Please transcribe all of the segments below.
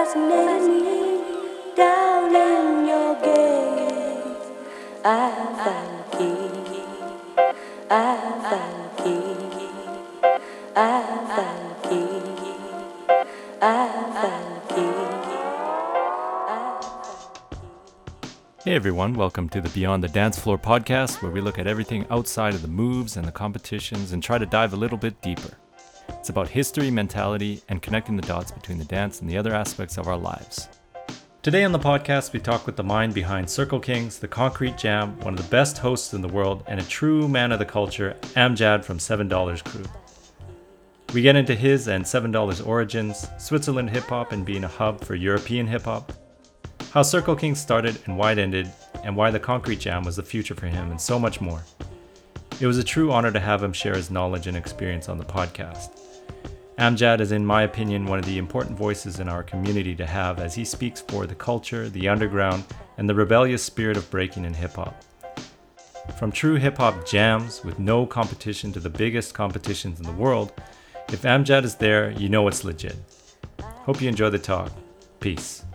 me down in your gaze. I the key. I the key. I the key. I the key. Hey everyone, welcome to the Beyond the Dance Floor podcast, where we look at everything outside of the moves and the competitions and try to dive a little bit deeper. It's about history, mentality, and connecting the dots between the dance and the other aspects of our lives. Today on the podcast, we talk with the mind behind Circle Kings, the Concrete Jam, one of the best hosts in the world, and a true man of the culture, Amjad from $7 Crew. We get into his and $7 origins, Switzerland hip hop and being a hub for European hip hop, how Circle Kings started and why it ended, and why the Concrete Jam was the future for him, and so much more. It was a true honor to have him share his knowledge and experience on the podcast. Amjad is, in my opinion, one of the important voices in our community to have as he speaks for the culture, the underground, and the rebellious spirit of breaking in hip hop. From true hip hop jams with no competition to the biggest competitions in the world, if Amjad is there, you know it's legit. Hope you enjoy the talk. Peace.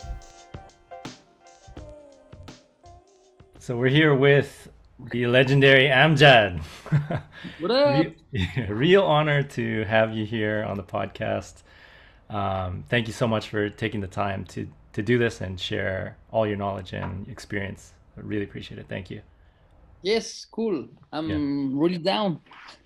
So we're here with the legendary Amjad. What up? Real, real honor to have you here on the podcast. Um, thank you so much for taking the time to to do this and share all your knowledge and experience. I really appreciate it. Thank you. Yes, cool. I'm really down.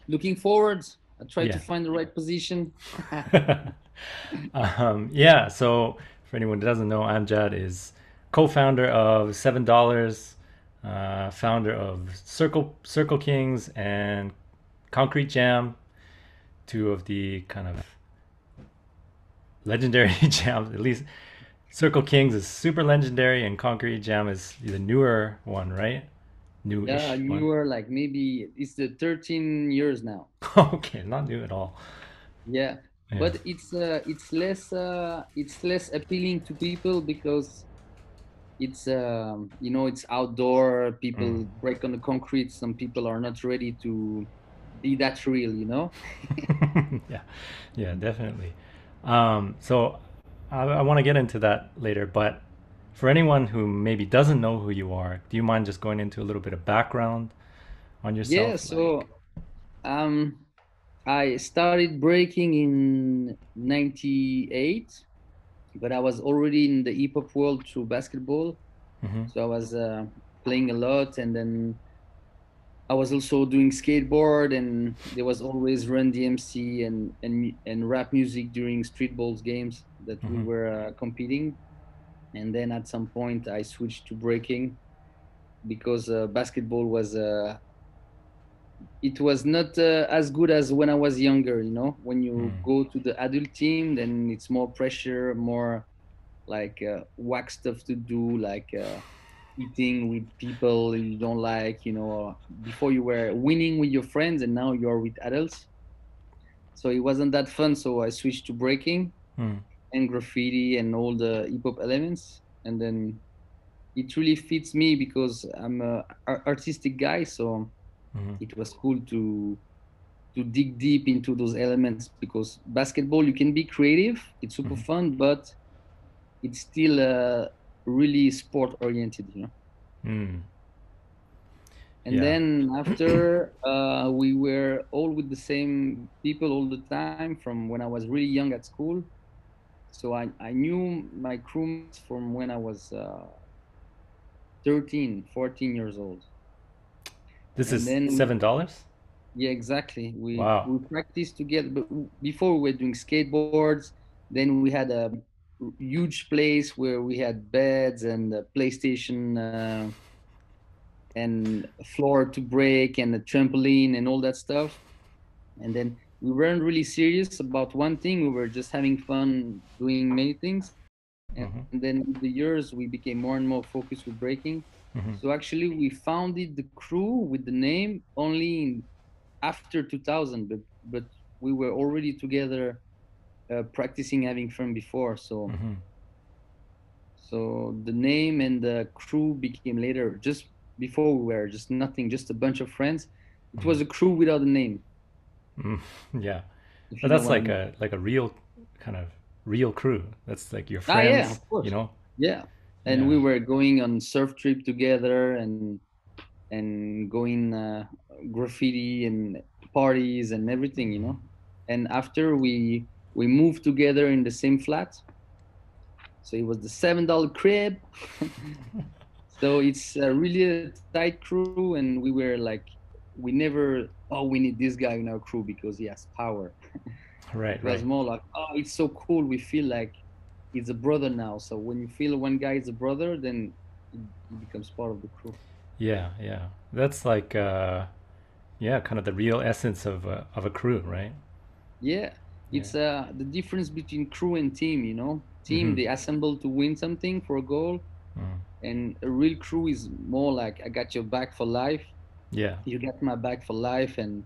Looking forward. I try Yeah. to find the right position. um, yeah. So for anyone that doesn't know, Amjad is co-founder of Seven Dollars, uh, founder of Circle Circle Kings and Concrete Jam, two of the kind of legendary jams. At least Circle Kings is super legendary, and Concrete Jam is the newer one, right? Newish. Yeah, you one. like maybe it's the 13 years now. okay, not new at all. Yeah, Yeah. but it's uh, it's less uh, it's less appealing to people because it's um, you know it's outdoor. People Mm. break on the concrete. Some people are not ready to be that real. You know. yeah, yeah, definitely. Um, so I, I want to get into that later, but for anyone who maybe doesn't know who you are, do you mind just going into a little bit of background on yourself? Yeah, so um, I started breaking in '98, but I was already in the hip hop world through basketball. hmm So I was uh, playing a lot, and then I was also doing skateboard, and there was always Run DMC and and and rap music during street balls games that we Mhm. were uh, competing. And then at some point, I switched to breaking because uh, basketball was uh, it was not uh, as good as when I was younger. You know, when you Mm. go to the adult team, then it's more pressure, more like uh, whack stuff to do, like uh, eating with people you don't like. You know, before you were winning with your friends, and now you're with adults. So it wasn't that fun. So I switched to breaking Mm. and graffiti and all the hip hop elements, and then it really fits me because I'm a artistic guy. So hmm it was cool to to dig deep into those elements because basketball you can be creative it's super Mhm. fun but it's still uh, really sport oriented you know Mm. and Yeah. then after uh, we were all with the same people all the time from when i was really young at school so i, I knew my crewmates from when i was uh, 13 14 years old This And is then- seven dollars. Yeah, exactly. We Wow. we practiced together. But before we were doing skateboards, then we had a huge place where we had beds and a PlayStation uh, and floor to break and a trampoline and all that stuff. And then we weren't really serious about one thing. We were just having fun doing many things. And, Mhm. and then with the years, we became more and more focused with breaking. Hmm So actually, we founded the crew with the name only in, after 2000, but but we were already together, uh, practicing, having fun before. So hmm so the name and the crew became later. Just before we were just nothing, just a bunch of friends. It was a crew without a name. Mm. Yeah, but that's like a like a real kind of real crew. That's like your Ah, friends, yeah, of course. you know. Yeah, and Yeah. we were going on surf trip together and and going uh, graffiti and parties and everything, you know. And after we we moved together in the same flat, so it was the seven dollar crib. so it's uh, really a tight crew, and we were like, we never oh we need this guy in our crew because he has power. Right, It was right. more like, oh, it's so cool. We feel like he's a brother now. So when you feel one guy is a brother, then it becomes part of the crew. Yeah, yeah. That's like uh yeah, kind of the real essence of a, of a crew, right? Yeah, it's uh the difference between crew and team. You know, team Mhm. they assemble to win something for a goal, Mm. and a real crew is more like I got your back for life. Yeah. You got my back for life, and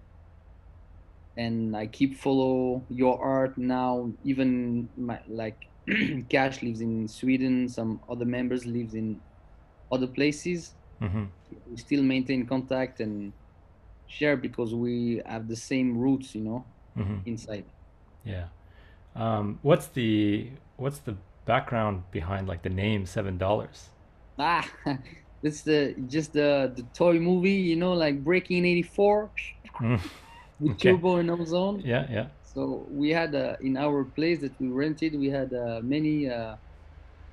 and I keep follow your art now. Even my like Cash lives in Sweden. Some other members lives in other places. hmm we still maintain contact and share because we have the same roots, you know, hmm inside. Yeah. Um, what's the what's the background behind like the name Seven Dollars? Ah, it's the just the the toy movie, you know, like Breaking '84 Mm. with Okay. Turbo and Ozone. Yeah, yeah. So we had uh, in our place that we rented, we had uh, many uh,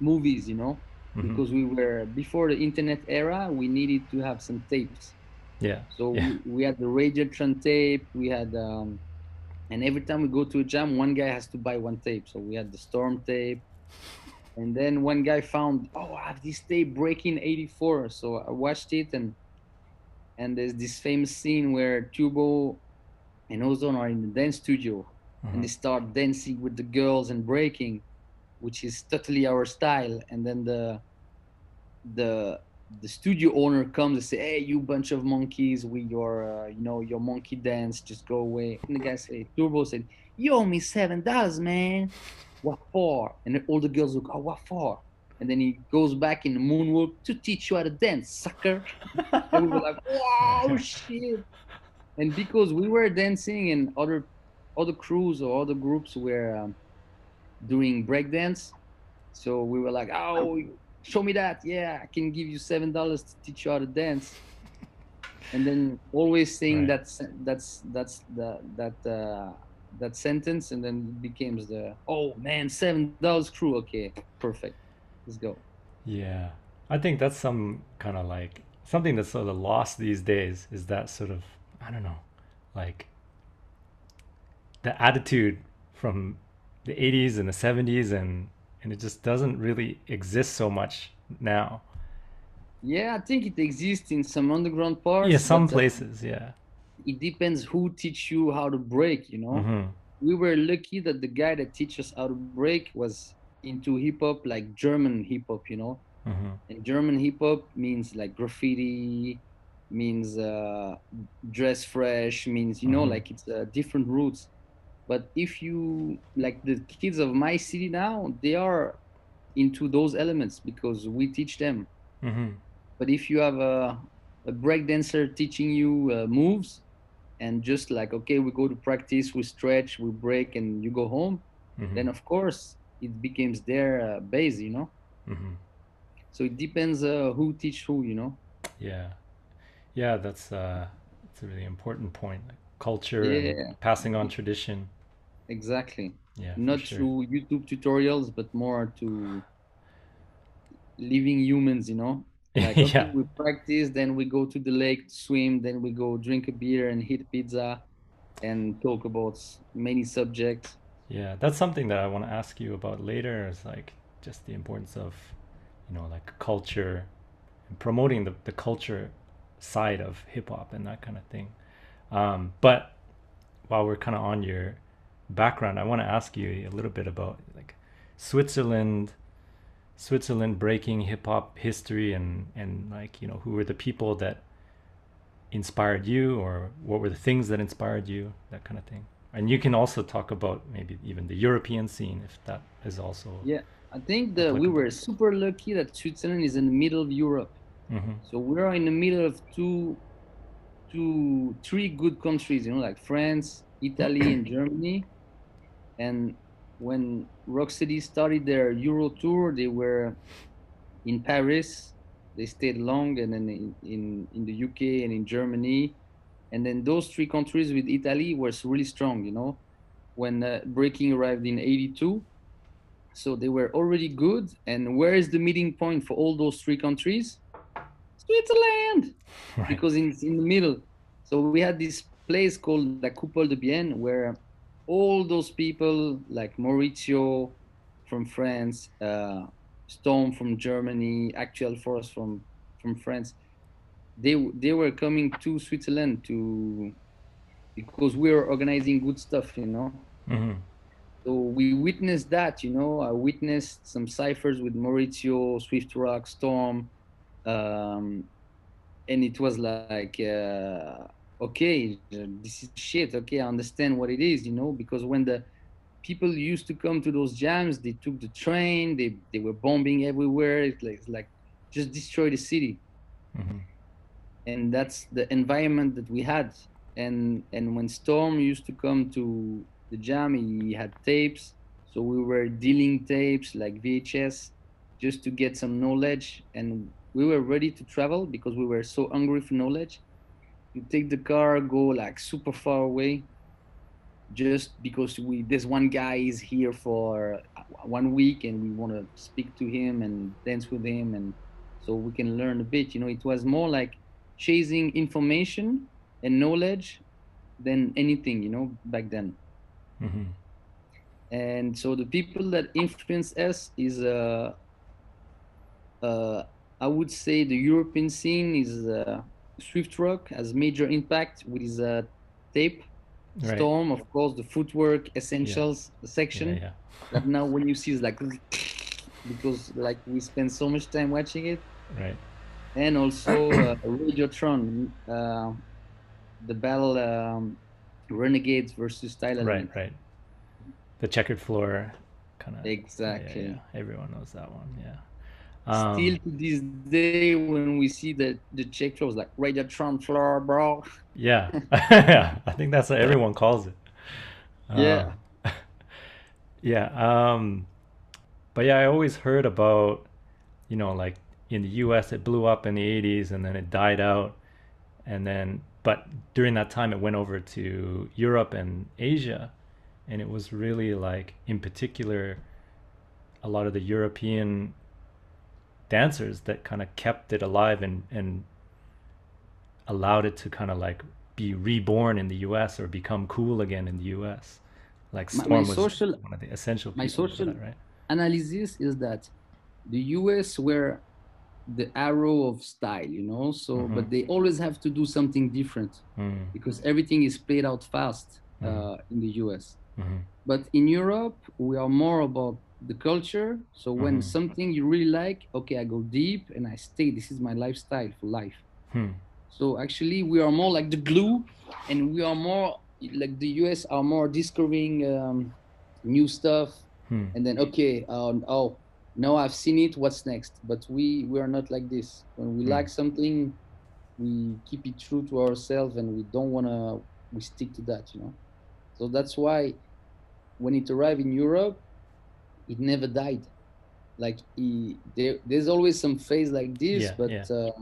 movies, you know, Mhm. because we were before the internet era. We needed to have some tapes. Yeah. So Yeah. we, we had the Radiotron tape. We had, um, and every time we go to a jam, one guy has to buy one tape. So we had the Storm tape, and then one guy found, oh, I have this tape Breaking '84. So I watched it, and and there's this famous scene where Turbo and Ozone are in the dance studio, and they Mhm. start dancing with the girls and breaking, which is totally our style. And then the the the studio owner comes and say, "Hey, you bunch of monkeys, we your uh, you know your monkey dance, just go away." And the guy said, Turbo said, "You owe me seven dollars, man. What for?" And all the girls look, "Oh, what for?" And then he goes back in the moonwalk to teach you how to dance, sucker. and we were like, "Wow, shit!" And because we were dancing and other other crews or other groups were um, doing breakdance, so we were like, "Oh, show me that! Yeah, I can give you seven dollars to teach you how to dance." And then always saying Right. that sen- that's that's the that uh, that sentence, and then it becomes the oh man, seven dollars crew. Okay, perfect. Let's go. Yeah. I think that's some kind of like something that's sort of lost these days is that sort of I don't know, like the attitude from the 80s and the 70s and and it just doesn't really exist so much now. Yeah, I think it exists in some underground parts. Yeah, some but, uh, places, yeah. it depends who teach you how to break. You know. hmm we were lucky that the guy that teach us how to break was into hip hop, like German hip hop, you know. hmm And German hip hop means like graffiti, means uh, dress fresh, means you know, Mhm. like it's uh, different roots. But if you like the kids of my city now, they are into those elements because we teach them. hmm But if you have a, a break dancer teaching you uh, moves, and just like okay, we go to practice, we stretch, we break, and you go home, hmm then of course it becomes their uh, base, you know. hmm So it depends uh, who teach who, you know. Yeah. Yeah, that's uh that's a really important point. Like culture Yeah. and passing on tradition. Exactly. Yeah. Not sure. through YouTube tutorials, but more to living humans, you know. Like okay, yeah. we practice, then we go to the lake to swim, then we go drink a beer and eat pizza, and talk about many subjects. Yeah, that's something that I want to ask you about later is like just the importance of, you know, like culture and promoting the, the culture side of hip hop and that kind of thing. Um, but while we're kind of on your background, I want to ask you a little bit about like Switzerland, Switzerland breaking hip hop history and and like, you know, who were the people that inspired you or what were the things that inspired you, that kind of thing. And you can also talk about maybe even the European scene if that is also. Yeah, I think that we were super lucky that Switzerland is in the middle of Europe. Mhm. So we're in the middle of two, two, three good countries, you know, like France, Italy, and Germany. And when Rocksteady started their Euro tour, they were in Paris. They stayed long, and then in, in, in the UK and in Germany, and then those three countries with Italy was really strong. You know, when uh, Breaking arrived in '82, so they were already good. And where is the meeting point for all those three countries? Switzerland, Right. because in in the middle. So we had this place called La Coupole de Bienne where all those people like Maurizio from France, uh, Storm from Germany, Actual Force from from France, they they were coming to Switzerland to because we were organizing good stuff, you know. hmm So we witnessed that, you know. I witnessed some ciphers with Maurizio, Swift Rock, Storm, um, and it was like, uh, okay, this is shit. Okay, I understand what it is, you know, because when the people used to come to those jams, they took the train, they they were bombing everywhere. It's like, it's like just destroy the city. Hmm and that's the environment that we had. And and when storm used to come to the jam he had tapes. So we were dealing tapes like vhs just to get some knowledge. And we were ready to travel because we were so hungry for knowledge. You take the car go like super far away just because we this one guy is here for one week and we want to speak to him and dance with him and so we can learn a bit you know. It was more like chasing information and knowledge than anything you know back then. Hmm and so the people that influence us is uh, uh, i would say the european scene is uh, swift rock has major impact with his uh, tape Right. storm of course the footwork essentials Yeah, section yeah. that now when you see it's like because like we spend so much time watching it Right. and also uh, Radiotron, uh, the battle um, Renegades versus Thailand. Right. Right. The checkered floor, kind of. Exactly. Everyone knows that one. Yeah. Um, Still to this day, when we see the the check floors like Radiotron floor, bro. Yeah. I think that's what everyone calls it. Yeah. Um, yeah. Um, but yeah, I always heard about, you know, like in the US, it blew up in the 80s and then it died out. And then, but during that time, it went over to Europe and Asia. And it was really like, in particular, a lot of the European dancers that kind of kept it alive and, and allowed it to kind of like be reborn in the US or become cool again in the US. Like My- Storm my was social- one of the essential my social- that, right? Analysis is that the US were the arrow of style, you know. So, Mhm. but they always have to do something different Mm, because everything is played out fast uh, Mhm. in the US. mhm, but in Europe we are more about the culture. So when Mhm. something you really like, okay, I go deep and I stay. This is my lifestyle for life. hmm, So actually, we are more like the glue, and we are more like the US are more discovering um, new stuff, hmm, and then okay, um, oh, now I've seen it. What's next? But we we are not like this. When we Hmm. like something, we keep it true to ourselves, and we don't wanna we stick to that. You know. So that's why when it arrived in Europe, it never died. Like he, there, there's always some phase like this, Yeah, but yeah. Uh,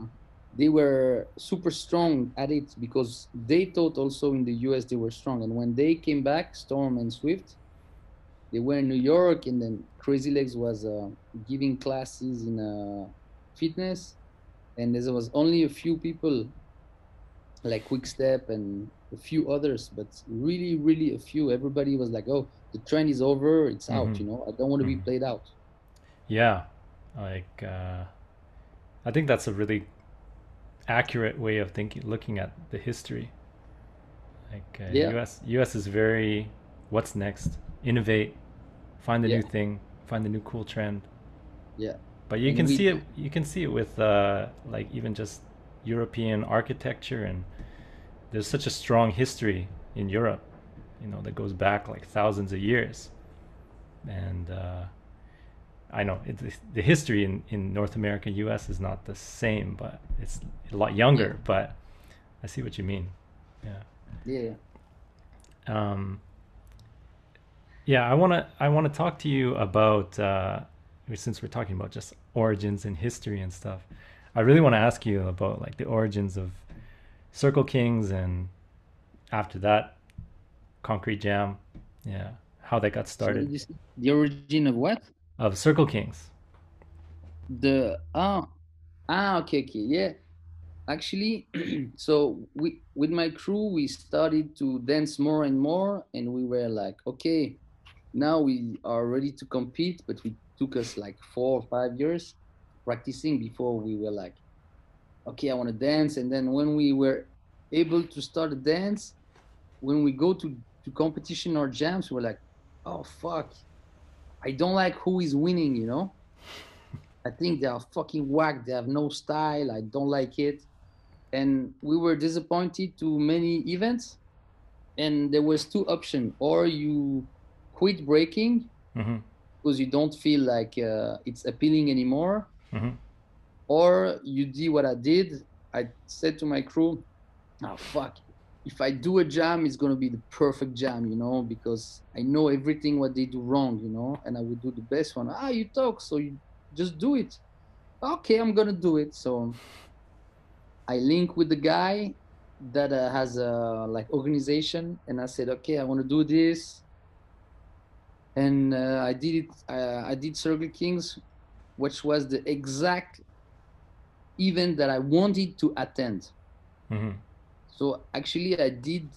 they were super strong at it because they thought also in the US they were strong. And when they came back, Storm and Swift, they were in New York, and then Crazy Legs was uh, giving classes in uh, fitness, and there was only a few people like Quick Step and a few others, but really, really a few. Everybody was like, "Oh, the trend is over; it's out." Mhm. You know, I don't want to Mhm. be played out. Yeah, like uh, I think that's a really accurate way of thinking, looking at the history. Like uh, Yeah. U.S. U.S. is very what's next, innovate, find the Yeah. new thing, find the new cool trend. Yeah. But you And can we- see it. You can see it with uh, like even just European architecture, and there's such a strong history in Europe. You know that goes back like thousands of years, and uh, I know it, the- history in, in North America, U.S. is not the same, but it's a lot younger. But I see what you mean. Yeah. Yeah. Um, Yeah, I want to I want to talk to you about uh, since we're talking about just origins and history and stuff. I really want to ask you about like the origins of Circle Kings and after that Concrete Jam. Yeah, how that got started. So the origin of what? Of Circle Kings. The ah ah okay okay yeah actually so we with my crew we started to dance more and more and we were like okay now we are ready to compete but it took us like four or five years practicing before we were like okay i want to dance and then when we were able to start a dance when we go to, to competition or jams we're like oh fuck. I don't like who is winning you know? I think they are fucking whack. They have no style. I don't like it. And we were disappointed to many events. And there was two options. Or you quit breaking mm-hmm. because you don't feel like uh, it's appealing anymore. Mm-hmm. or you did what i did. I said to my crew oh fuck if i do a jam it's to be the perfect jam you know because i know everything what they do wrong you know and i will do the best one ah you talk so you just do it okay i'm gonna do it so I link with the guy that uh, has a like organization, and I said, okay, I want to do this, and uh, I did it. Uh, I did Circle Kings, which was the exact event that I wanted to attend. Mm-hmm. So actually, I did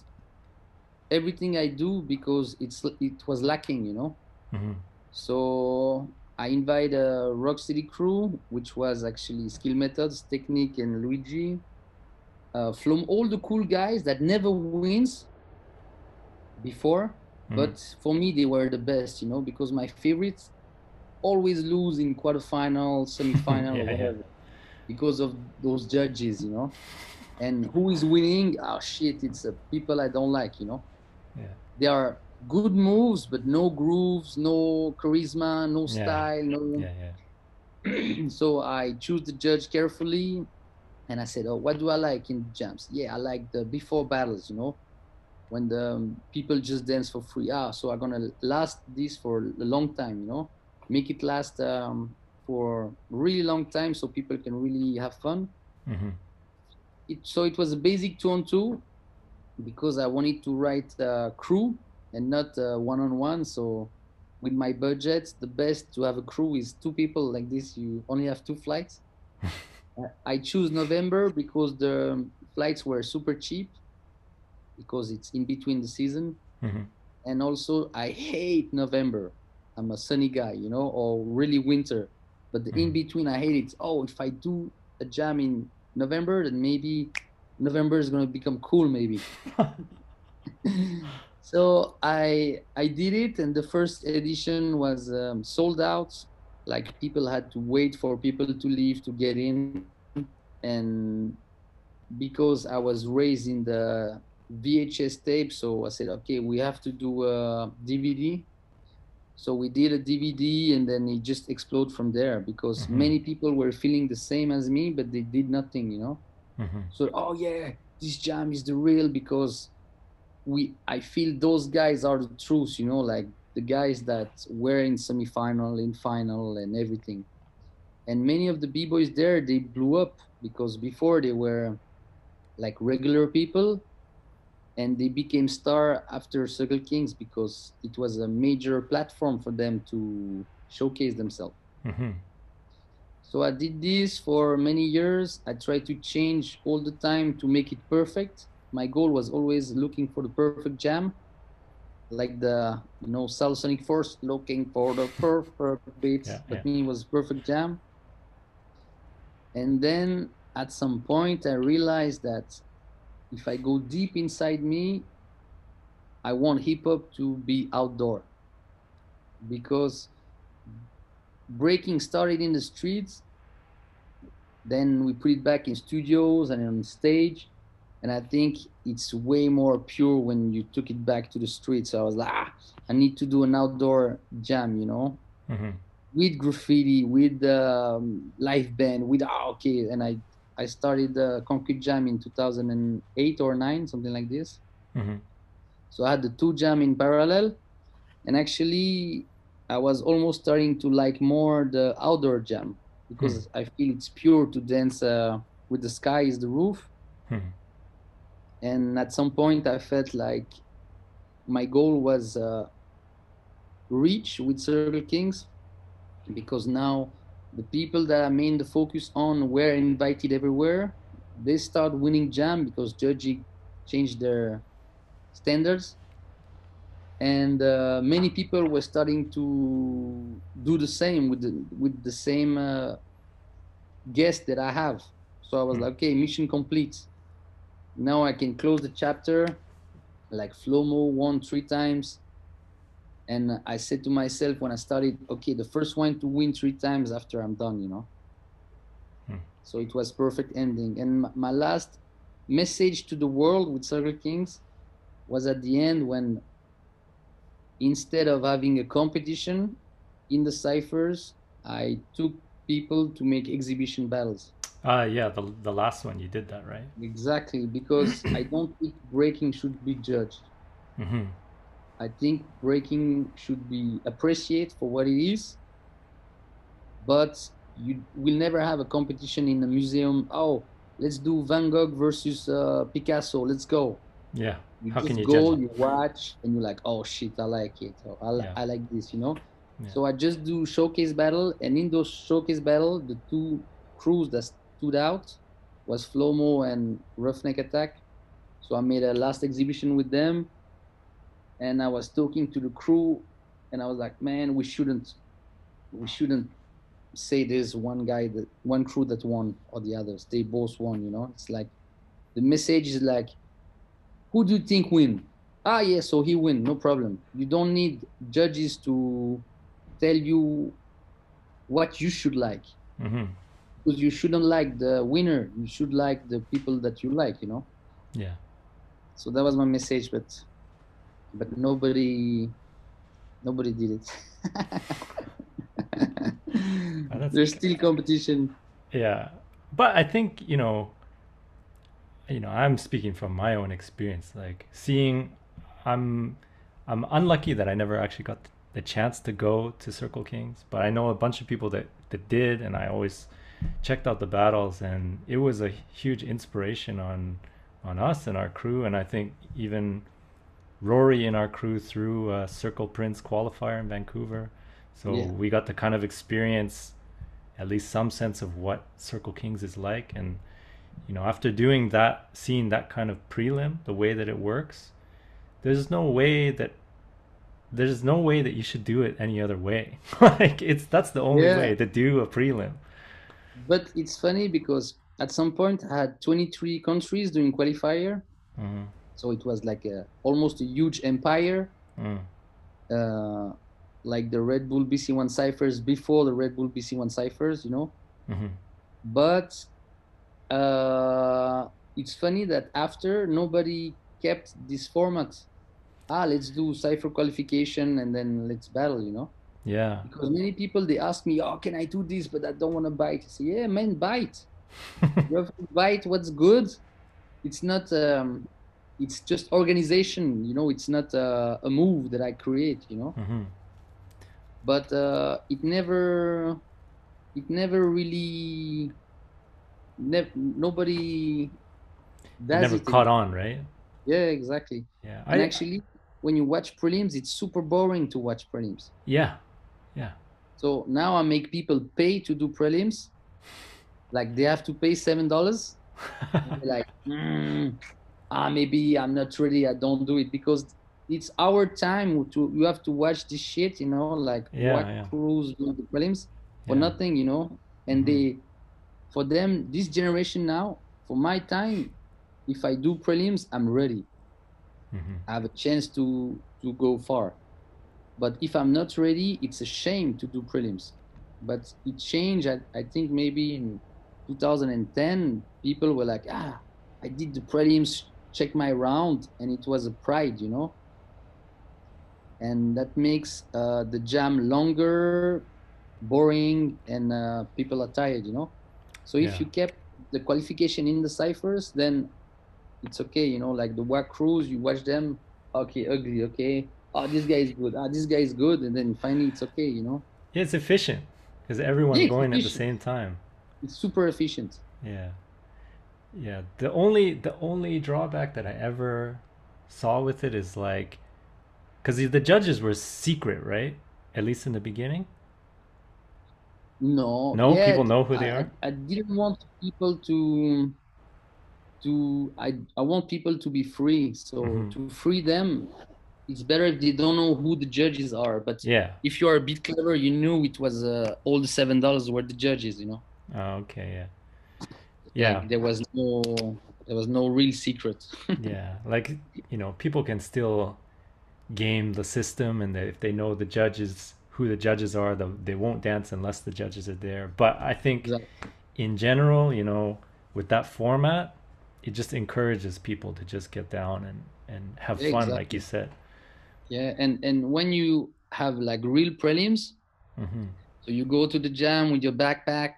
everything I do because it's it was lacking, you know. Mm-hmm. So I invite a Rock City crew, which was actually Skill Methods, Technique, and Luigi, uh, from all the cool guys that never wins before. Mm. But for me, they were the best, you know, because my favorites always lose in quarterfinal, semifinal, yeah, whatever, yeah. because of those judges, you know. And who is winning? Oh shit! It's uh, people I don't like, you know. Yeah. They are good moves, but no grooves, no charisma, no style, no. Yeah, yeah. so I choose the judge carefully, and I said, "Oh, what do I like in jumps Yeah, I like the before battles, you know, when the um, people just dance for free. Ah, so I'm gonna last this for a long time, you know, make it last um, for really long time so people can really have fun. Mm-hmm. It, so it was a basic two on two because I wanted to write a crew and not one on one. So with my budget, the best to have a crew is two people like this. You only have two flights. I choose November because the flights were super cheap because it's in between the season. Mm-hmm. And also, I hate November. I'm a sunny guy, you know, or really winter. But the mm-hmm. in between, I hate it. Oh, if I do a jam in November, then maybe November is going to become cool, maybe. so I I did it, and the first edition was um, sold out. Like people had to wait for people to leave to get in. And because i was raised in the vhs tape so i said okay we have to do a dvd so we did a dvd and then it just exploded from there because mm-hmm. many people were feeling the same as me but they did nothing you know mm-hmm. so oh yeah this jam is the real because we i feel those guys are the truth you know like the guys that were in semifinal, in final, and everything. And many of the b boys there, they blew up because before they were like regular people, and they became star after Circle Kings because it was a major platform for them to showcase themselves. Mm-hmm. So I did this for many years. I tried to change all the time to make it perfect. My goal was always looking for the perfect jam like the you know Sonic Force looking for the perfect beat. Yeah, but yeah. me was perfect jam. And then at some point I realized that if I go deep inside me, I want hip hop to be outdoor. Because breaking started in the streets, then we put it back in studios and on stage and I think it's way more pure when you took it back to the streets. So I was like, ah, I need to do an outdoor jam, you know, mm-hmm. with graffiti, with um, live band, with ah, okay. And I I started the concrete jam in 2008 or nine, something like this. Mm-hmm. So I had the two jam in parallel, and actually I was almost starting to like more the outdoor jam because I feel it's pure to dance uh, with the sky is the roof. Hmm. And at some point, I felt like my goal was uh, reach with Circle Kings because now the people that I made the focus on were invited everywhere. They start winning jam because judging changed their standards and uh, many people were starting to do the same with the with the same uh, guest that I have. So I was like, okay, mission complete. Now I can close the chapter. Like Flomo won three times, and I said to myself when I started, okay, the first one to win three times after I'm done, you know. Hmm. So it was perfect ending. And my, last message to the world with Circle Kings was at the end when instead of having a competition in the ciphers, I took people to make exhibition battles. Uh yeah, the the last one you did that, right? Exactly, because I don't think breaking should be judged. Mm-hmm. I think breaking should be appreciated for what it is, but you will never have a competition in a museum. Oh, let's do Van Gogh versus uh, Picasso. Let's go. Yeah. You How just can you go, judge you watch, and you're like, oh shit, I like it. Or, I, li- Yeah. I like this, you know. Yeah. So I just do showcase battle, and in those showcase battle, the two crews that stood out was Flomo and Roughneck Attack. So I made a last exhibition with them, and I was talking to the crew, and I was like, man, we shouldn't, we shouldn't say there's one guy that one crew that won or the others. They both won, you know. It's like the message is like, who do you think win? Ah, yeah, so he win, no problem. You don't need judges to tell you what you should like Mm-hmm. because you shouldn't like the winner. You should like the people that you like, you know. Yeah. So that was my message, but but nobody nobody did it. There's still competition. Yeah. But I think, you know, you know, I'm speaking from my own experience, like seeing I'm I'm unlucky that I never actually got the chance to go to Circle Kings, but I know a bunch of people that that did and I always checked out the battles and it was a huge inspiration on on us and our crew and I think even Rory and our crew through a Circle Prince qualifier in Vancouver. So Yeah. we got to kind of experience at least some sense of what Circle Kings is like. And, you know, after doing that, seeing that kind of prelim, the way that it works, there's no way that there's no way that you should do it any other way. like it's that's the only Yeah. way to do a prelim. But it's funny because at some point I had 23 countries doing qualifier, Mhm. So it was like a almost a huge empire. Mm. uh, like the Red Bull BC1 ciphers before the Red Bull BC1 ciphers, you know. Mhm. But uh, it's funny that after nobody kept this format. Ah, let's do cipher qualification and then let's battle, you know. Yeah. Because many people they ask me, "Oh, can I do this?" But I don't want to bite. I say, "Yeah, man, bite. you have to bite what's good. It's not. Um, it's just organization, you know. It's not uh, a move that I create, you know." Mhm. but uh, it never it never really nev- nobody It never it caught anymore. on, right? yeah exactly Yeah. and actually when you watch prelims it's super boring to watch prelims yeah. Yeah. so now i make people pay to do prelims like they have to pay seven dollars like "Mm, ah maybe i'm not ready i don't do it because it's our time to you have to watch this shit you know like Yeah, what yeah. crews the prelims for Yeah. nothing you know and Mhm. they for them this generation now for my time if i do prelims i'm ready Mhm. i have a chance to to go far but if i'm not ready it's a shame to do prelims but it changed i, I think maybe in 2010 people were like ah i did the prelims check my round and it was a pride you know and that makes uh, the jam longer boring and uh, people are tired you know so if Yeah. you kept the qualification in the ciphers then it's okay you know like the work crews you watch them okay ugly okay oh, this guy is good. Ah, this guy is good, and then finally it's okay. You know, Yeah, it's efficient because everyone's Yeah, going at the same time. it's super efficient. Yeah. Yeah. The only the only drawback that I ever saw with it is like because the judges were secret, right? At least in the beginning. No, No, yeah, people know who they I, are. I, I didn't want people to to I I want people to be free. So Mhm. to free them, it's better if they don't know who the judges are. But Yeah. if you are a bit clever, you knew it was uh, all the seven dollars were the judges. You know, Oh, okay. Yeah. Yeah. There was no there was no real secret. yeah. Like you know, people can still game the system, and they, if they know the judges, who the judges are, the, they won't dance unless the judges are there. But I think Exactly. in general, you know, with that format, it just encourages people to just get down and and have fun, like you said. Yeah, and and when you have like real prelims, hmm so you go to the jam with your backpack,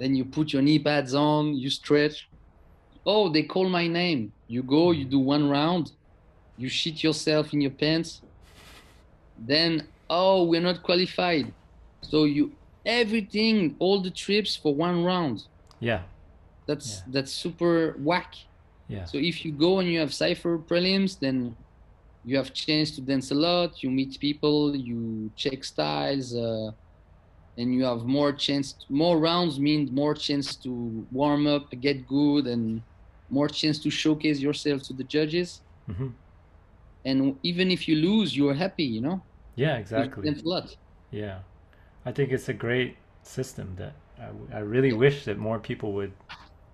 then you put your knee pads on, you stretch. Oh, they call my name. You go, you do one round, you shit yourself in your pants. Then, oh, we're not qualified. So you everything, all the trips for one round. Yeah. That's Yeah. that's super whack. Yeah. So if you go and you have cipher prelims, then you have chance to dance a lot. You meet people, you check styles, uh, and you have more chance. More rounds mean more chance to warm up, get good, and more chance to showcase yourself to the judges. hmm And even if you lose, you're happy. You know, yeah Exactly. a lot. Yeah. I think it's a great system that I really wish that more people would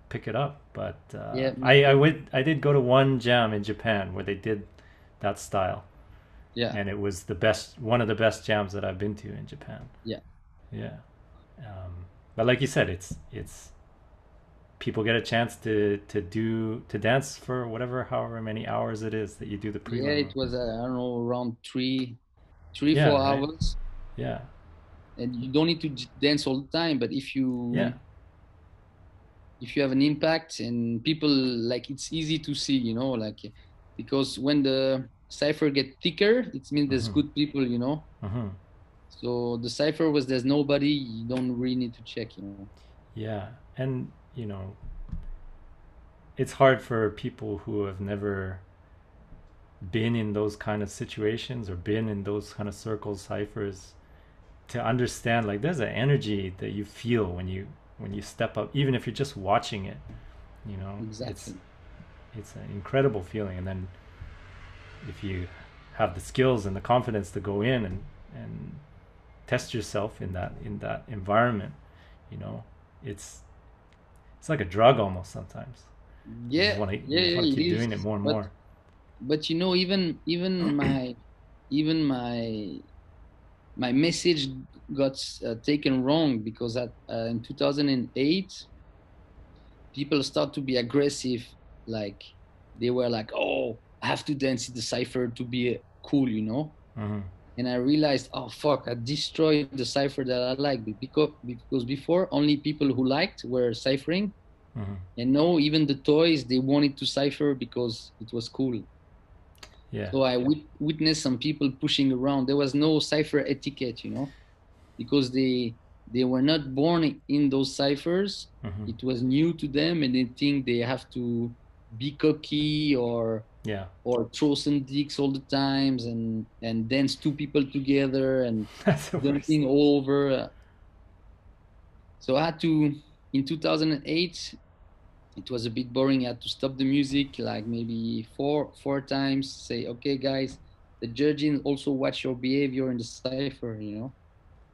pick it up. But uh, Yeah, I, I would I did go to one jam in Japan where they did that style, Yeah, and it was the best one of the best jams that I've been to in Japan. Yeah. Yeah. Um, but like you said, it's it's people get a chance to to do to dance for whatever however many hours it is that you do the prelim. yeah. It was uh, I don't know around three, three Yeah, four right. hours, Yeah. and you don't need to dance all the time. But if you Yeah. if you have an impact and people like it's easy to see you know like because when the cipher get thicker it means there's Mhm. good people you know hmm so the cipher was there's nobody you don't really need to check you know Yeah, and you know, it's hard for people who have never been in those kind of situations or been in those kind of circles, ciphers, to understand. Like, there's an energy that you feel when you when you step up, even if you're just watching it. You know, exactly it's it's an incredible feeling, and then if you have the skills and the confidence to go in and and test yourself in that in that environment, you know, it's it's like a drug almost sometimes. Yeah wanna, yeah, yeah keep is. doing it more and but, more. but you know even even my even my my message got uh, taken wrong because at, uh, in 2008 people start to be aggressive like they were like oh i have to dance in the cipher to be cool you know hmm and i realized oh fuck i destroyed the cipher that i like because because before only people who liked were ciphering hmm and now even the toys they wanted to cipher because it was cool Yeah. so I wit- witnessed some people pushing around. There was no cipher etiquette, you know, because they they were not born in those ciphers. hmm It was new to them, and they think they have to be cocky or Yeah. or throw some dicks all the times and and dance two people together and dancing all over. So I had to in 2008. It was a bit boring. I had to stop the music like maybe four four times. Say, okay, guys, the judging also watch your behavior in the cipher. You know,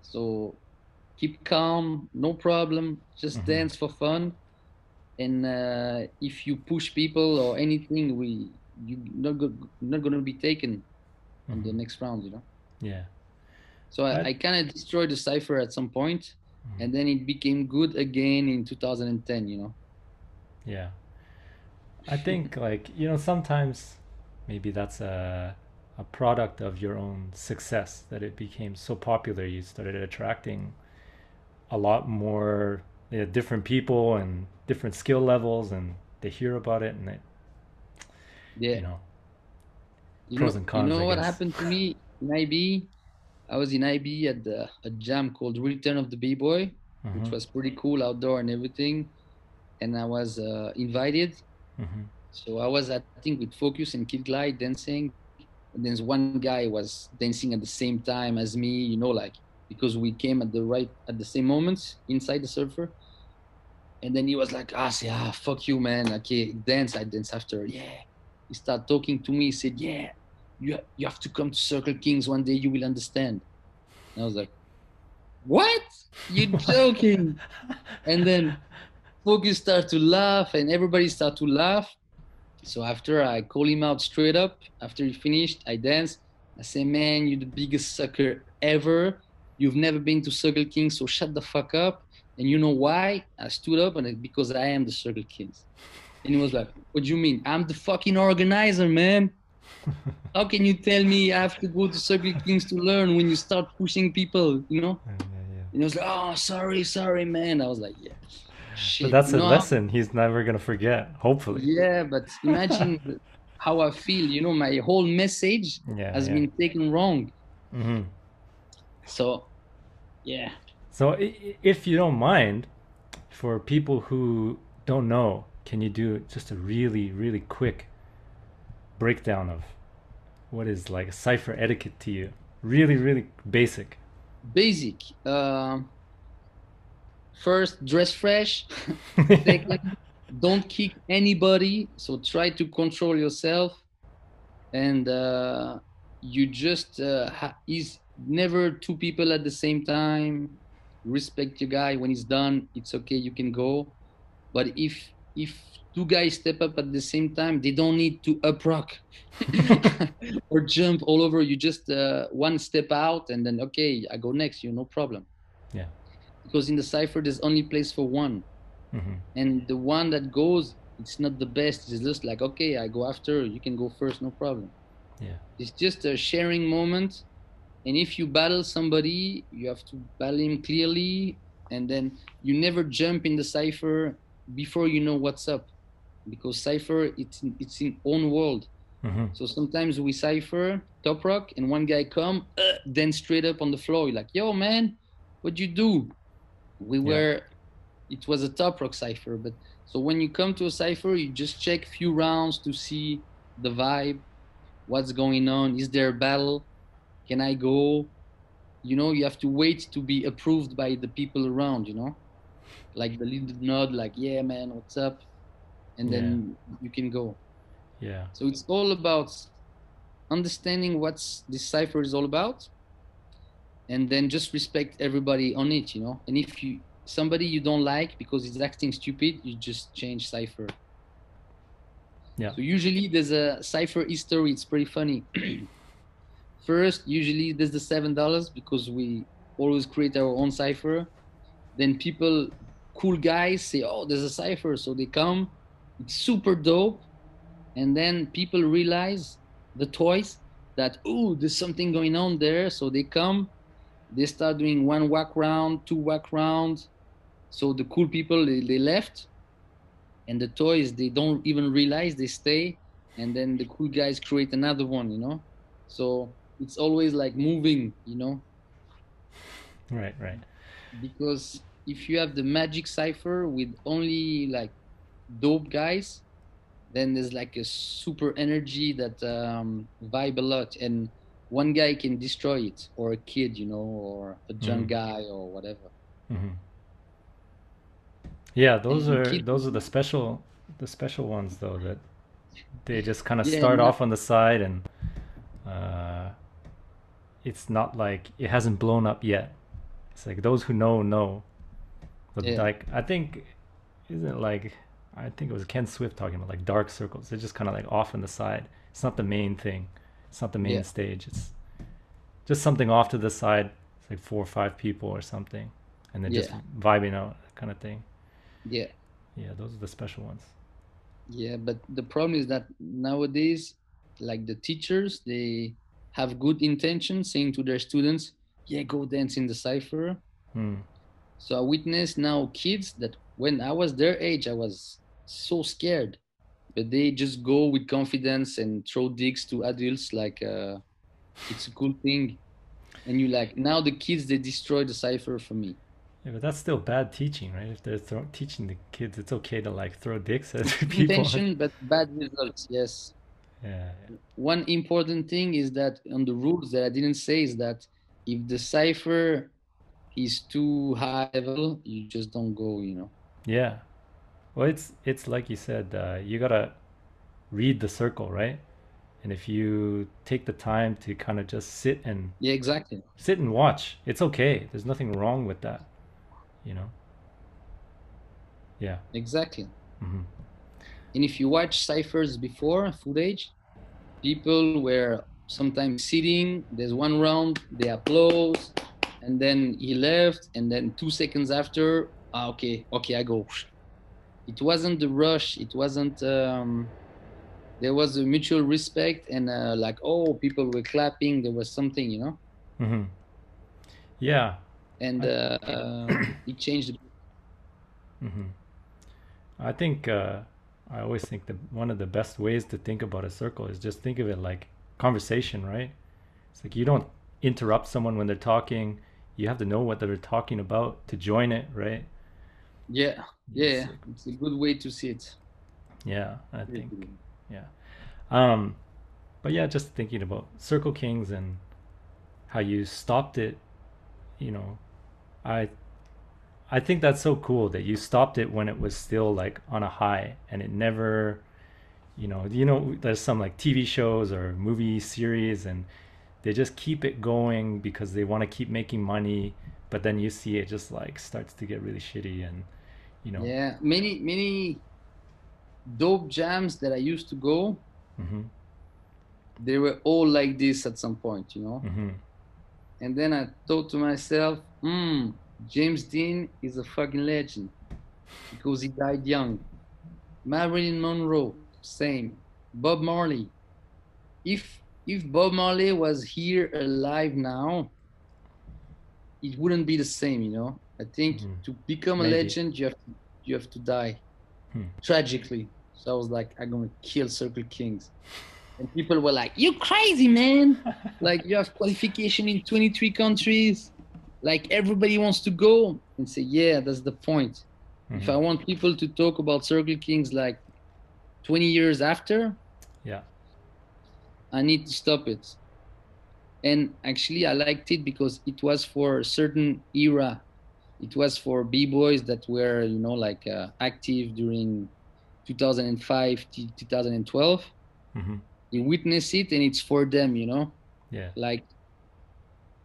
so keep calm, no problem. Just Mhm. dance for fun. And uh, if you push people or anything, we you not go, not gonna be taken on the Mhm. next round. You know. Yeah. So I, I kind of destroyed the cipher at some point, Mhm. and then it became good again in 2010. You know. Yeah. I think like, you know, sometimes maybe that's a a product of your own success that it became so popular you started attracting a lot more yeah, different people and different skill levels and they hear about it and it Yeah. you know You Pros know, and cons, You know I what guess. happened to me in IB? I was in IB at the, a jam called Return of the B-Boy, which Mhm, was pretty cool outdoor and everything. And I was uh, invited. mhm. So I was, I think, with Focus and Kid Glide dancing. And then one guy was dancing at the same time as me, you know, like because we came at the right at the same moments inside the cipher. And then he was like, ah, say, ah, fuck you, man. Okay, dance. I dance after. Yeah. He started talking to me. He said, yeah, you, you have to come to Circle Kings one day. You will understand. And I was like, what? You're joking. and then Focus started to laugh and everybody started to laugh. So after I call him out straight up, after he finished, I danced. I say, man, you're the biggest sucker ever. You've never been to Circle Kings, so shut the fuck up. And you know why? I stood up and it, because I am the Circle Kings. And he was like, what do you mean? I'm the fucking organizer, man. How can you tell me I have to go to Circle Kings to learn when you start pushing people, you know? Yeah, yeah, yeah. And he was like, oh, sorry, sorry, man. I was like, yeah. Shit. But that's a know, lesson he's never gonna forget. Hopefully. Yeah, but imagine how I feel. You know, my whole message has been taken wrong. hmm So, yeah. So, if you don't mind, for people who don't know, can you do just a really, really quick breakdown of what is like cipher etiquette to you? Really, really basic. Basic. Um first, dress fresh. Second, don't kick anybody. So try to control yourself. And uh, you just uh, ha- is never two people at the same time. Respect your guy. When he's done, it's okay. You can go. But if if two guys step up at the same time, they don't need to up rock or jump all over. You just uh, one step out and then okay, I go next. You no problem. Yeah. Because in the cipher, there's only place for one hmm and the one that goes it's not the best it's just like okay i go after you can go first no problem Yeah. it's just a sharing moment and if you battle somebody you have to battle him clearly and then you never jump in the cipher before you know what's up. Because cipher it's in, it's in own world. Hmm so sometimes we cipher top rock and one guy come uh, then straight up on the floor. You're like yo man what'd you do? We Yeah. were it was a top rock cipher but so when you come to a cipher you just check few rounds to see the vibe what's going on is there a battle can i go? You know you have to wait to be approved by the people around you know like the little nod like yeah man what's up and then you can go Yeah. so it's all about understanding what's this cipher is all about, and then just respect everybody on it, you know. And if you somebody you don't like because he's acting stupid, you just change cipher. Yeah. So usually there's a cipher history. It's pretty funny. First, usually there's the seven dollars because we always create our own cipher. Then people, cool guys, say, "Oh, there's a cipher," so they come. It's super dope and then people realize the toys that oh there's something going on there so they come they start doing one whack round two whack round so the cool people they, they left and the toys they don't even realize they stay and then the cool guys create another one you know so it's always like moving you know Right. Right. because if you have the magic cipher with only like dope guys then there's like a super energy that um, vibe a lot and one guy can destroy it or a kid you know or a drunk Mm. guy or whatever hmm Yeah, those you are keep- those are the special the special ones though that they just kind of Yeah, start off on the side and uh, it's not like it hasn't blown up yet. It's like those who know know. But Yeah. like I think isn't it like I think it was Ken Swift talking about like dark circles. They're just kind of like off on the side. It's not the main thing. It's not the main Yeah. stage. It's just something off to the side. It's like four or five people or something, and then just vibing out kind of thing. yeah Yeah, those are the special ones. yeah but the problem is that nowadays like the teachers they have good intention saying to their students yeah go dance in the cipher Hmm. So I witness now kids that when I was their age, I was so scared but they just go with confidence and throw dicks to adults like uh, it's a cool thing. And you like now the kids they destroy the cipher for me. Yeah, but that's still bad teaching, right? If they're throw- teaching the kids, it's okay to like throw dicks at people. Intention, but bad results. Yes. Yeah, One important thing is that on the rules that I didn't say is that if the cipher is too high level, you just don't go. You know. yeah. Well, it's it's like you said, uh, you gotta read the circle, right? And if you take the time to kind of just sit and Yeah, exactly. sit and watch, it's okay. There's nothing wrong with that, you know. Yeah. Exactly. hmm And if you watch ciphers before footage, people were sometimes sitting. There's one round, they applaud, and then he left, and then two seconds after, ah, okay, okay, I go. It wasn't the rush. It wasn't. Um, there was a mutual respect, and uh, like, oh, people were clapping. There was something, you know, hmm Yeah. and uh, uh, it changed. hmm I think uh, I always think that one of the best ways to think about a circle is just think of it like conversation, right? It's like you don't interrupt someone when they're talking. You have to know what they're talking about to join it, right? Yeah, yeah, It's- it's a good way to see it. Yeah, I think. Yeah. Um, but yeah, just thinking about Circle Kings and how you stopped it, you know, I I think that's so cool that you stopped it when it was still like on a high and it never you know, you know there's some like TV shows or movie series and they just keep it going because they want to keep making money, but then you see it just like starts to get really shitty and you know. Yeah, many many dope jams that I used to go, Mhm. they were all like this at some point, you know. Mhm. And then I thought to myself, hmm, James Dean is a fucking legend because he died young. Marilyn Monroe, same. Bob Marley. If if Bob Marley was here alive now, it wouldn't be the same, you know. I think Mhm. to become a legend, you have to, you have to die Hmm. tragically. So I was like, I'm gonna kill Circle Kings, and people were like, "You crazy man! like you have qualification in 23 countries, like everybody wants to go." And say, "Yeah, that's the point. If I Mhm. want people to talk about Circle Kings like 20 years after, Yeah. I need to stop it." And actually, I liked it because it was for a certain era. It was for b-boys that were, you know, like uh, active during 2005 to 2012. Mhm. They witness it, and it's for them, you know. Yeah. Like,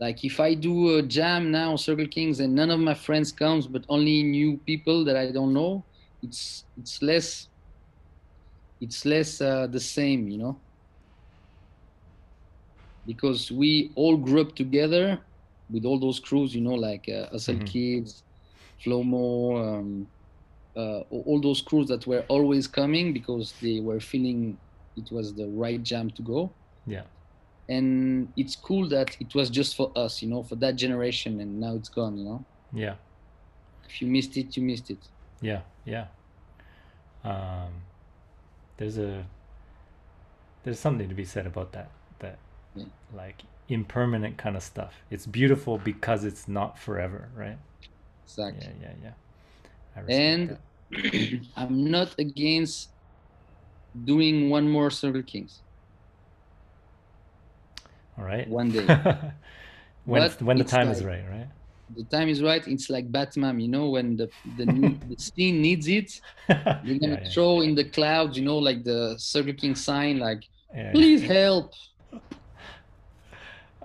like if I do a jam now, Circle Kings, and none of my friends comes, but only new people that I don't know, it's it's less. It's less uh, the same, you know because we all grew up together with all those crews, you know, like uh, Hustle Mhm. Kids, Flomo, um, uh, all those crews that were always coming because they were feeling it was the right jam to go. Yeah. And it's cool that it was just for us, you know, for that generation, and now it's gone, you know. Yeah. If you missed it, you missed it. Yeah, yeah. Um, there's a there's something to be said about that. Like impermanent kind of stuff. It's beautiful because it's not forever, right? Exactly. Yeah, yeah, yeah. And that. I'm not against doing one more Circle Kings All right. one day. when when the time is right, right? the time is right. It's like Batman, you know, when the the, the scene needs it, you're gonna yeah, throw in the clouds, you know, like the Circle King sign, like yeah. please help.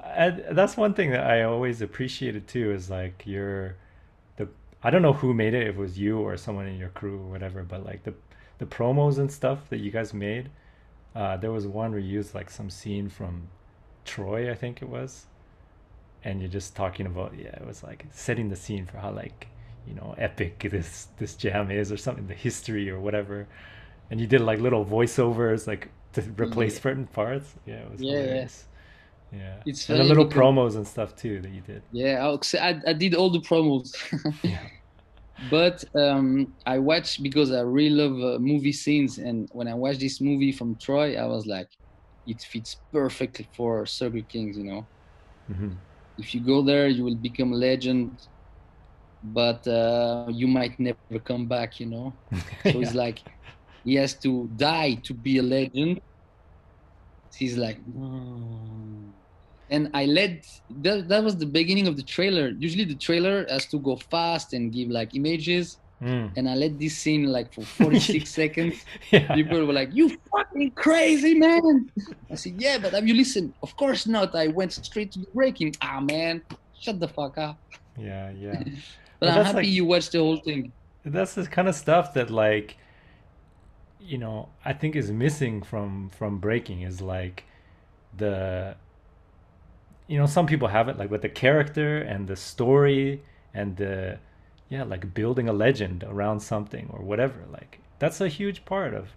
And that's one thing that I always appreciated too is like your the I don't know who made it, if it was you or someone in your crew or whatever, but like the the promos and stuff that you guys made. Uh, there was one where you used like some scene from Troy, I think it was, and you're just talking about yeah, it was like setting the scene for how like you know epic this this jam is or something, the history or whatever, and you did like little voiceovers like to replace Yeah. certain parts. Yeah, it was Yeah, yeah. hilarious. Yeah, It's and the little because- promos and stuff too that you did. Yeah, I, I did all the promos. Yeah. but um, I watch because I really love uh, movie scenes, and when I watched this movie from Troy, I was like, it fits perfectly for Circle Kings. You know, hmm if you go there, you will become a legend, but uh, you might never come back. You know, so it's like he has to die to be a legend. He's like, "No." And I let that, that was the beginning of the trailer. Usually the trailer has to go fast and give like images, Mm. and I let this scene like for 46 seconds. yeah. People were like, "You fucking crazy man!" I said, "Yeah, but have you listened?" Of course not. I went straight to the breaking. Ah man, shut the fuck up. yeah, yeah. But, But I'm happy like- you watched the whole thing. that's the kind of stuff that like you know i think is missing from from breaking is like the you know some people have it like with the character and the story and the yeah like building a legend around something or whatever like that's a huge part of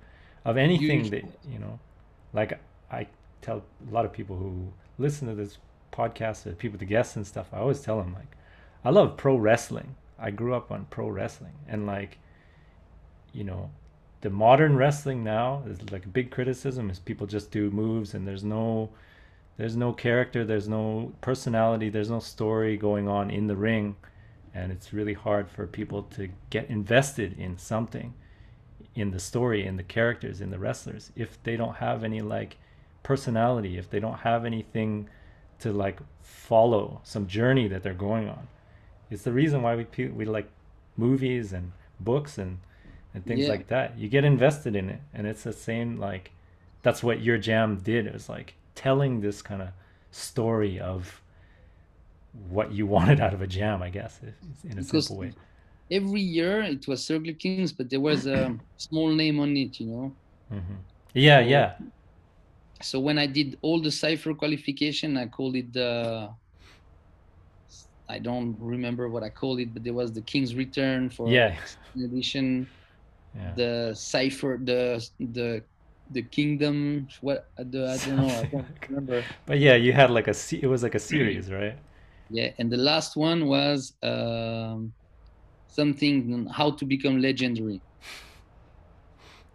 of anything Huge. that you know like i tell a lot of people who listen to this podcast the people the guests and stuff i always tell them like i love pro wrestling. I grew up on pro wrestling. And like you know the modern wrestling now is like a big criticism is people just do moves and there's no there's no character there's no personality there's no story going on in the ring and it's really hard for people to get invested in something in the story in the characters in the wrestlers if they don't have any like personality if they don't have anything to like follow some journey that they're going on. It's the reason why we we like movies and books and and things Yeah. like that. You get invested in it and it's the same like that's what your jam did. It was like telling this kind of story of what you wanted out of a jam i guess if, in a Because simple way Every year it was Circle Kings, but there was a small name on it, you know. hmm yeah So- yeah So when I did all the cipher qualification, I called it the. I don't remember what I called it, but there was the King's Return for yeah edition. yeah the cipher the the the kingdom what the i don't know i don't remember but yeah you had like a it was like a series right yeah and the last one was um something on how to become legendary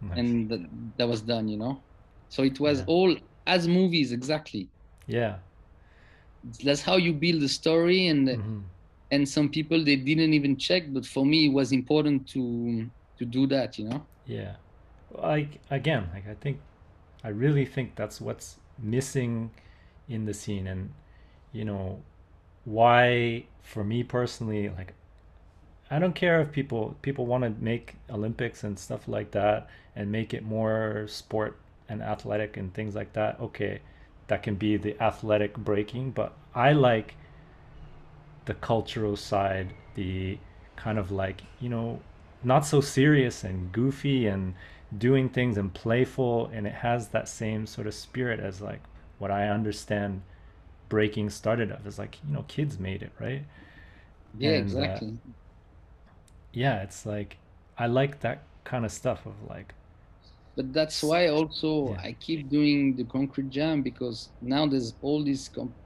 Nice. and that, that was done you know so it was Yeah. all as movies exactly yeah that's how you build a story and Mhm. and some people they didn't even check but for me it was important to to do that you know Yeah. Like again, like I think I really think that's what's missing in the scene and you know why for me personally like I don't care if people people want to make Olympics and stuff like that and make it more sport and athletic and things like that. Okay, that can be the athletic breaking, but I like the cultural side, the kind of like, you know, not so serious and goofy and doing things and playful and it has that same sort of spirit as like what I understand breaking started of is like, you know, kids made it, right? yeah And, uh, exactly Yeah, it's like I like that kind of stuff of like but that's why also Yeah. I keep doing the concrete jam because now there's all this. Com-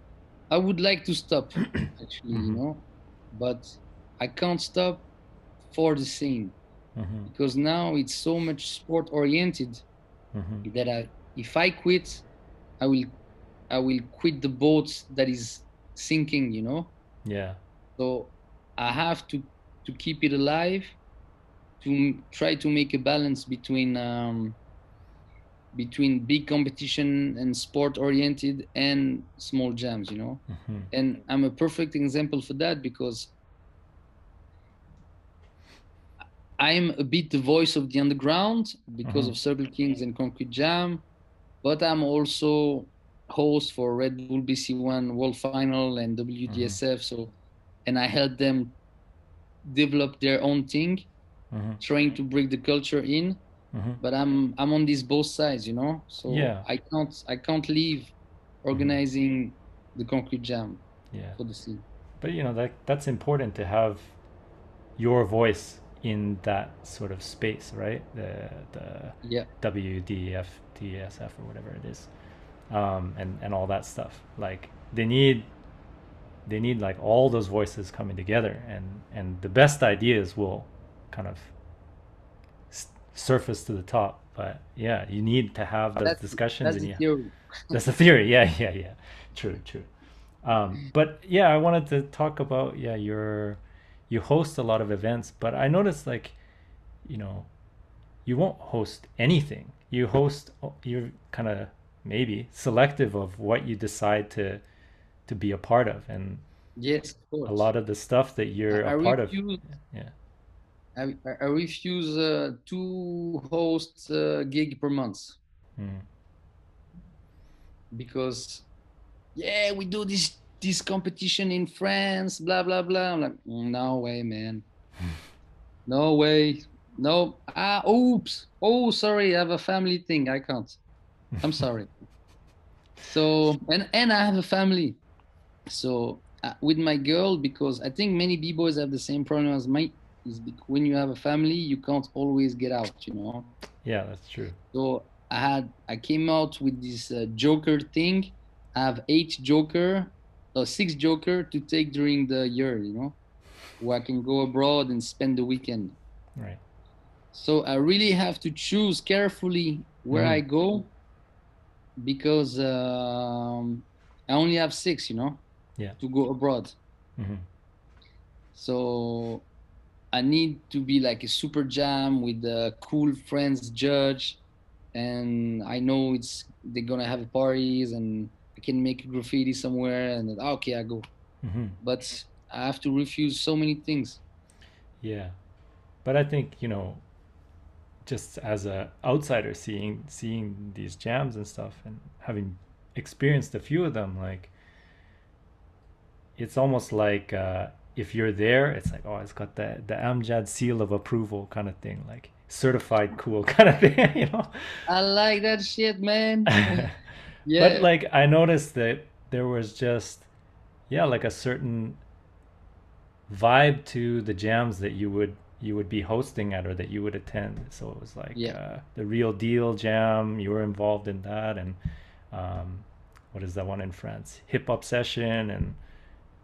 I would like to stop, actually, you Mhm. know, but I can't stop for the scene mhm, because now it's so much sport oriented mhm. that I, if I quit, I will, I will quit the boat that is sinking, you know. yeah, So I have to to keep it alive, to m- try to make a balance between um, between big competition and sport oriented and small jams, you know. mhm, And I'm a perfect example for that because I'm a bit the voice of the underground because Mhm. of Circle Kings and Concrete Jam, but I'm also host for Red Bull BC One World Final and WDSF. So, and I help them develop their own thing, mhm, trying to bring the culture in. mhm. But I'm I'm on these both sides, you know. So Yeah. I can't I can't leave organizing the Concrete Jam yeah. for the scene. But you know that that's important to have your voice in that sort of space, right? The the Yeah. WDF, TSF, or whatever it is, um, and and all that stuff. Like they need they need like all those voices coming together and and the best ideas will kind of s- surface to the top but yeah you need to have those That's- discussions That's and theory. that's the theory yeah yeah yeah true true um, but yeah i wanted to talk about yeah your you host a lot of events but i noticed like you know you won't host anything you host you're kind of maybe selective of what you decide to to be a part of and Yes, of course. a lot of the stuff that you're I, a I part of yeah I, I- refuse uh, two host uh, gig per month Mm. because yeah, we do this this competition in France, blah blah blah. I'm like, "Mm, no way, man. No way. No. Ah, oops. Oh, sorry. I have a family thing. I can't. I'm sorry. So and and I have a family. So uh, with my girl, because I think many b boys have the same problem as my is when you have a family, you can't always get out. You know. yeah that's true So I had I came out with this uh, Joker thing. I have eight Joker, uh, six Joker to take during the year. You know, where I can go abroad and spend the weekend. right So I really have to choose carefully where Mm. I go because um, I only have six. You know, Yeah. to go abroad. Mm-hmm. So I need to be like a super jam with the cool friends judge, and I know it's they're gonna have parties and I can make graffiti somewhere and ah, okay I go. hmm But I have to refuse so many things. yeah but i think you know just as a outsider seeing seeing these jams and stuff and having experienced a few of them like it's almost like uh, if you're there it's like oh it's got the the amjad seal of approval kind of thing like certified cool kind of thing you know I like that shit, man. yeah, But like I noticed that there was just yeah, like a certain vibe to the jams that you would you would be hosting at or that you would attend. So it was like Yeah. uh, the real deal jam. You were involved in that, and um, what is that one in France? Hip Hop Session and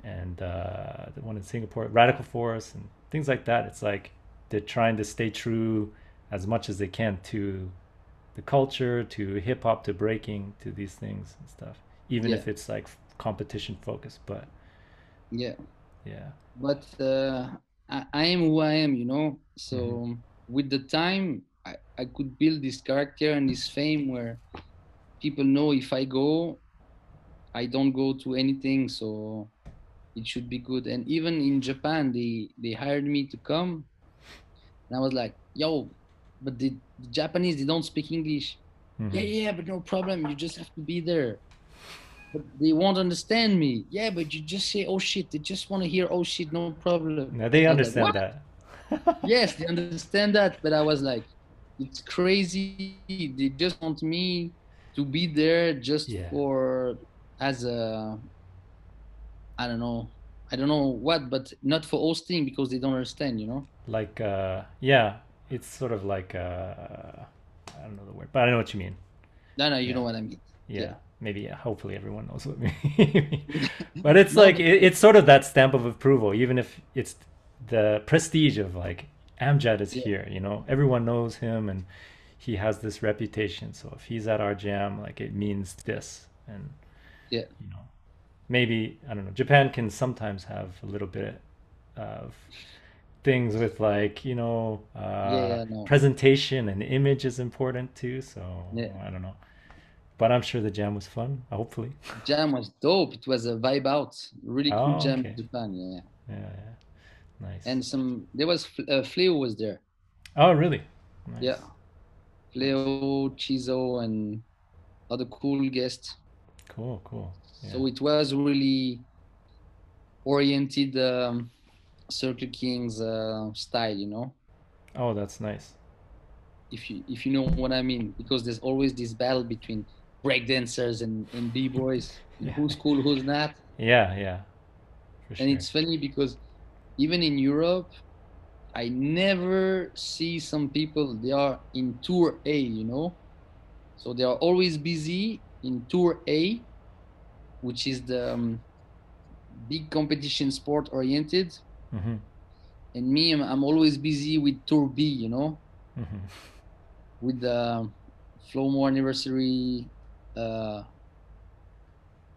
and uh, the one in Singapore, Radical Force, and things like that. It's like they're trying to stay true as much as they can to the culture, to hip hop, to breaking, to these things and stuff. Even Yeah. if it's like competition focused, but yeah. yeah, But uh, I, I am who I am, you know. So Mm-hmm. with the time, I, I could build this character and this fame where people know if I go, I don't go to anything. So it should be good. And even in Japan, they they hired me to come, and I was like, "Yo, but the, the Japanese they don't speak English." Mhm. Yeah, yeah, but no problem. You just have to be there. But they won't understand me. Yeah, but you just say, "Oh shit!" They just want to hear, "Oh shit!" No problem. Now they was like, understand that. yes, they understand that, but I was like, it's crazy. They just want me to be there just Yeah. for as a I don't know. I don't know what, but not for hosting because they don't understand, you know? like uh, yeah, it's sort of like uh, I don't know the word, but I know what you mean. No, no, you Yeah. know what I mean. Yeah, Yeah. maybe. Yeah, hopefully everyone knows what I mean. but it's No, like it, it's sort of that stamp of approval, even if it's the prestige of like Amjad is Yeah. here. You know, everyone knows him and he has this reputation. So if he's at our jam, like it means this, and Yeah. you know, maybe I don't know. Japan can sometimes have a little bit of things with like you know uh, yeah, no. presentation and image is important too. So Yeah. I don't know. But I'm sure the jam was fun. Hopefully. Jam was dope. It was a vibe out. Really cool Oh, jam okay. in Japan, yeah. Yeah, yeah. Nice. And some there was uh, Fleo was there. oh, really? Nice. Yeah. Fleo, Chizo, and other cool guests. Cool, cool. So it was really oriented um, Circle Kings uh, style, you know. oh, that's nice. If you if you know what I mean, because there's always this battle between breakdancers and and b boys, Yeah. who's cool, who's not. Yeah, yeah. Sure. And it's funny because even in Europe, I never see some people they are in tour A, you know. So they are always busy in tour A, which is the um, big competition sport oriented, hmm and me, I'm, I'm always busy with Tour B, you know, hmm with the Flowmore anniversary, uh,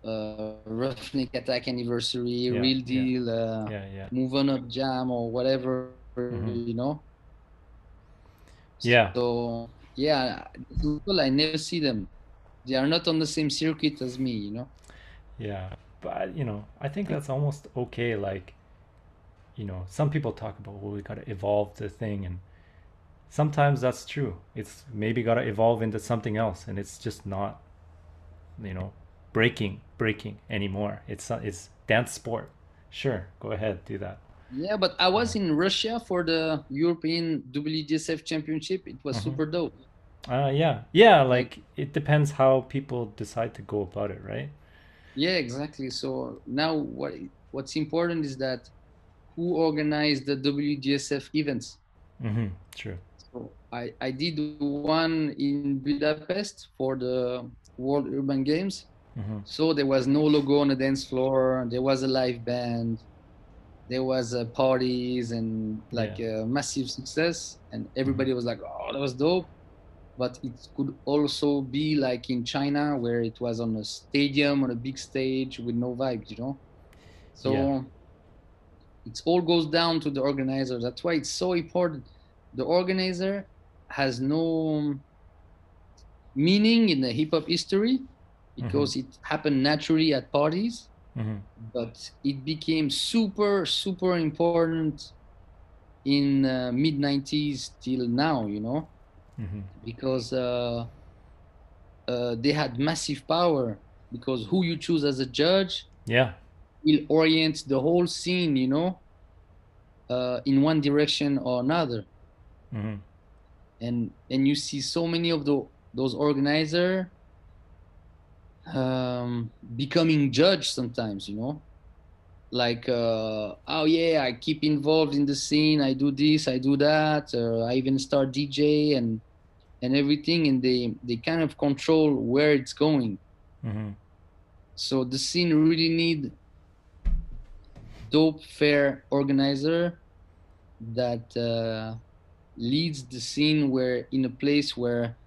uh, Roughneck Attack anniversary, Yeah, Real yeah. Deal, uh, Yeah, yeah, Move On Up Jam, or whatever, Mhm. you know. Yeah. So yeah, people I never see them. They are not on the same circuit as me, you know. yeah. But you know, I think that's almost okay. Like, you know, some people talk about well, we gotta evolve the thing, and sometimes that's true. It's maybe gotta evolve into something else, and it's just not, you know, breaking breaking anymore. It's not- it's dance sport. Sure, go ahead, do that. Yeah, but I was in Russia for the European WDSF Championship. It was Mhm. super dope. Uh, yeah, yeah. Like it depends how people decide to go about it, right? Yeah, exactly. So now what what's important is that who organized the WDSF events. Mm-hmm. True. So I, I did one in Budapest for the World Urban Games. Mm-hmm. So there was no logo on the dance floor. There was a live band. There was uh, parties and like a massive success. And everybody was like, "Oh, that was dope." But it could also be like in China, where it was on a stadium on a big stage with no vibes, you know. So Yeah. It all goes down to the organizer. That's why it's so important. The organizer has no meaning in the hip hop history because it happened naturally at parties, Mm-hmm. but it became super, super important in uh, mid 90s till now, you know, Mm-hmm. because uh, uh, they had massive power. Because who you choose as a judge Yeah. Will orient the whole scene, you know, uh, in one direction or another. Mm-hmm. and and you see so many of the those organizer um, becoming judge sometimes you know like uh, oh yeah i keep involved in the scene i do this i do that uh, i even start dj and and everything and they they kind of control where it's going Mm-hmm. so the scene really need dope fair organizer that uh, leads the scene where in a place where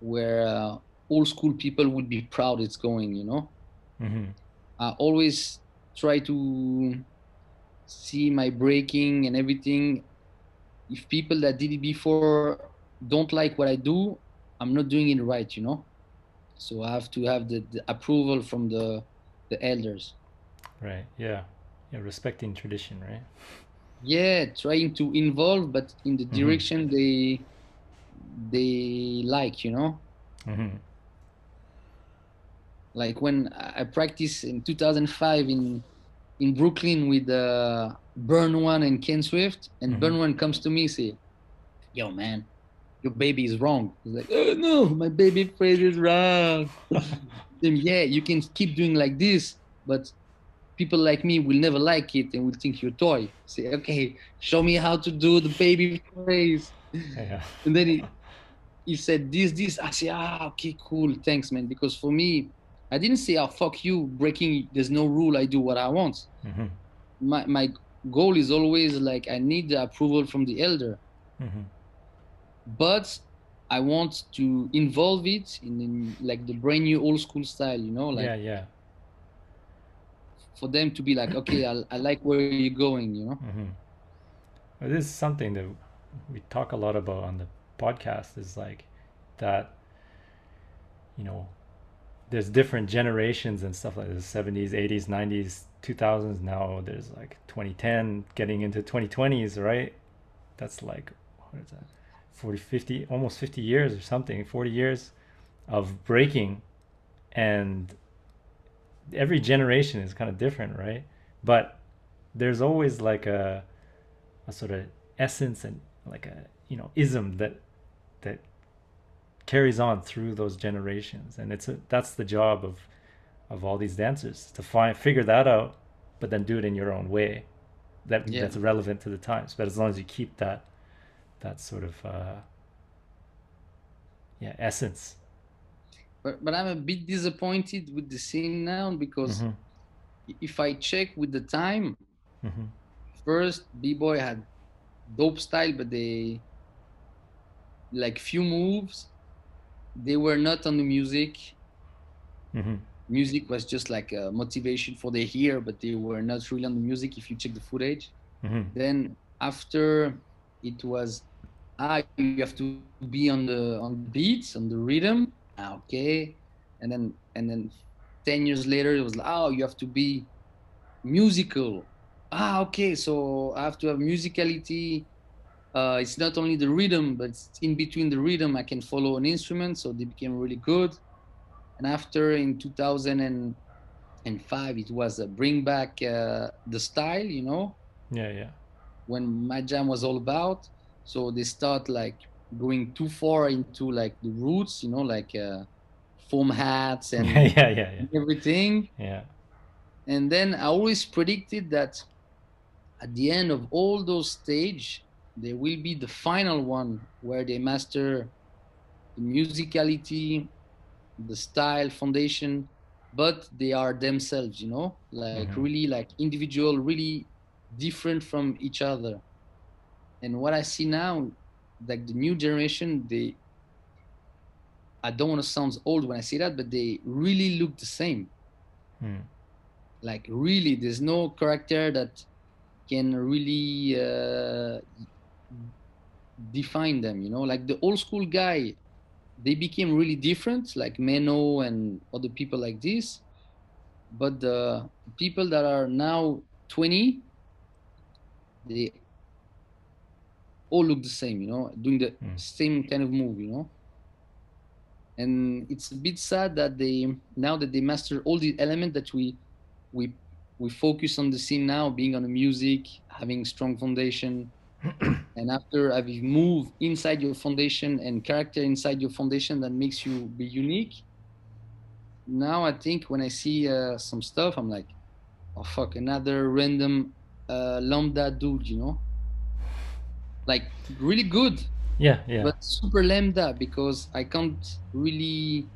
where uh, old school people would be proud it's going you know Mm-hmm. i always try to see my breaking and everything if people that did it before don't like what i do i'm not doing it right you know so i have to have the, the approval from the the elders Right. Yeah. Yeah. Respecting tradition, right? yeah trying to involve but in the Mhm. direction they they like you know Mm-hmm. like when i practiced in 2005 in in brooklyn with uh, burn one and ken swift and Mhm. burn one comes to me say yo man your baby is wrong He's like oh no my baby freeze is wrong then yeah you can keep doing like this but people like me will never like it and will think you're a toy say okay show me how to do the baby freeze Yeah. and then he, he said this this i say ah okay cool thanks man because for me i didn't say oh fuck you breaking there's no rule i do what i want Mm-hmm. my, my goal is always like i need the approval from the elder Mm-hmm. but i want to involve it in, in like the brand new old school style you know like yeah. Yeah. For them to be like okay I, I like where you're going you know Mm-hmm. This is something that we talk a lot about on the podcast. Is like that. You know, there's different generations and stuff like the 70s, 80s, 90s, 2000s. Now there's like 2010 getting into 2020s, right? That's like what is that? 40, 50, almost 50 years or something. 40 years of breaking, and every generation is kind of different, right? But there's always like a a sort of essence and like a you know ism that that carries on through those generations and it's a, that's the job of of all these dancers to find figure that out but then do it in your own way that Yeah. that's relevant to the times but as long as you keep that that sort of uh yeah essence but, but i'm a bit disappointed with the scene now because Mhm. if I check with the time, hmm first b-boy had dope style but they like few moves. They were not on the music. Hmm music was just like a motivation for the ear but they were not really on the music if you check the footage. Hmm then after it was ah you have to be on the on the beats on the rhythm okay. And then and then 10 years later it was like oh you have to be musical. Ah okay. So i have to have musicality. Uh, it's not only the rhythm but it's in between the rhythm. I can follow an instrument so they became really good. And after in 2005 it was a bring back uh, the style you know? Yeah, yeah. when my jam was all about. So they start like going too far into like the roots you know like uh, foam hats and yeah, yeah, yeah, yeah. everything Yeah. and then i always predicted that at the end of all those stage there will be the final one where they master the musicality the style foundation but they are themselves you know like Mhm. really like individual really different from each other and what i see now like the new generation they i don't want to sound old when i say that but they really look the same. Mm. like really there's no character that can really uh, define them you know? Like the old school guy they became really different like Menno and other people like this. But the people that are now 20 they all look the same you know doing the Mm. same kind of move you know and it's a bit sad that they now that they master all the elements that we we we focus on the scene now being on the music having strong foundation and after having moved inside your foundation and character inside your foundation that makes you be unique now i think when i see uh, some stuff i'm like oh fuck another random uh, lambda dude you know like really good Yeah, yeah. but super lambda because I can't really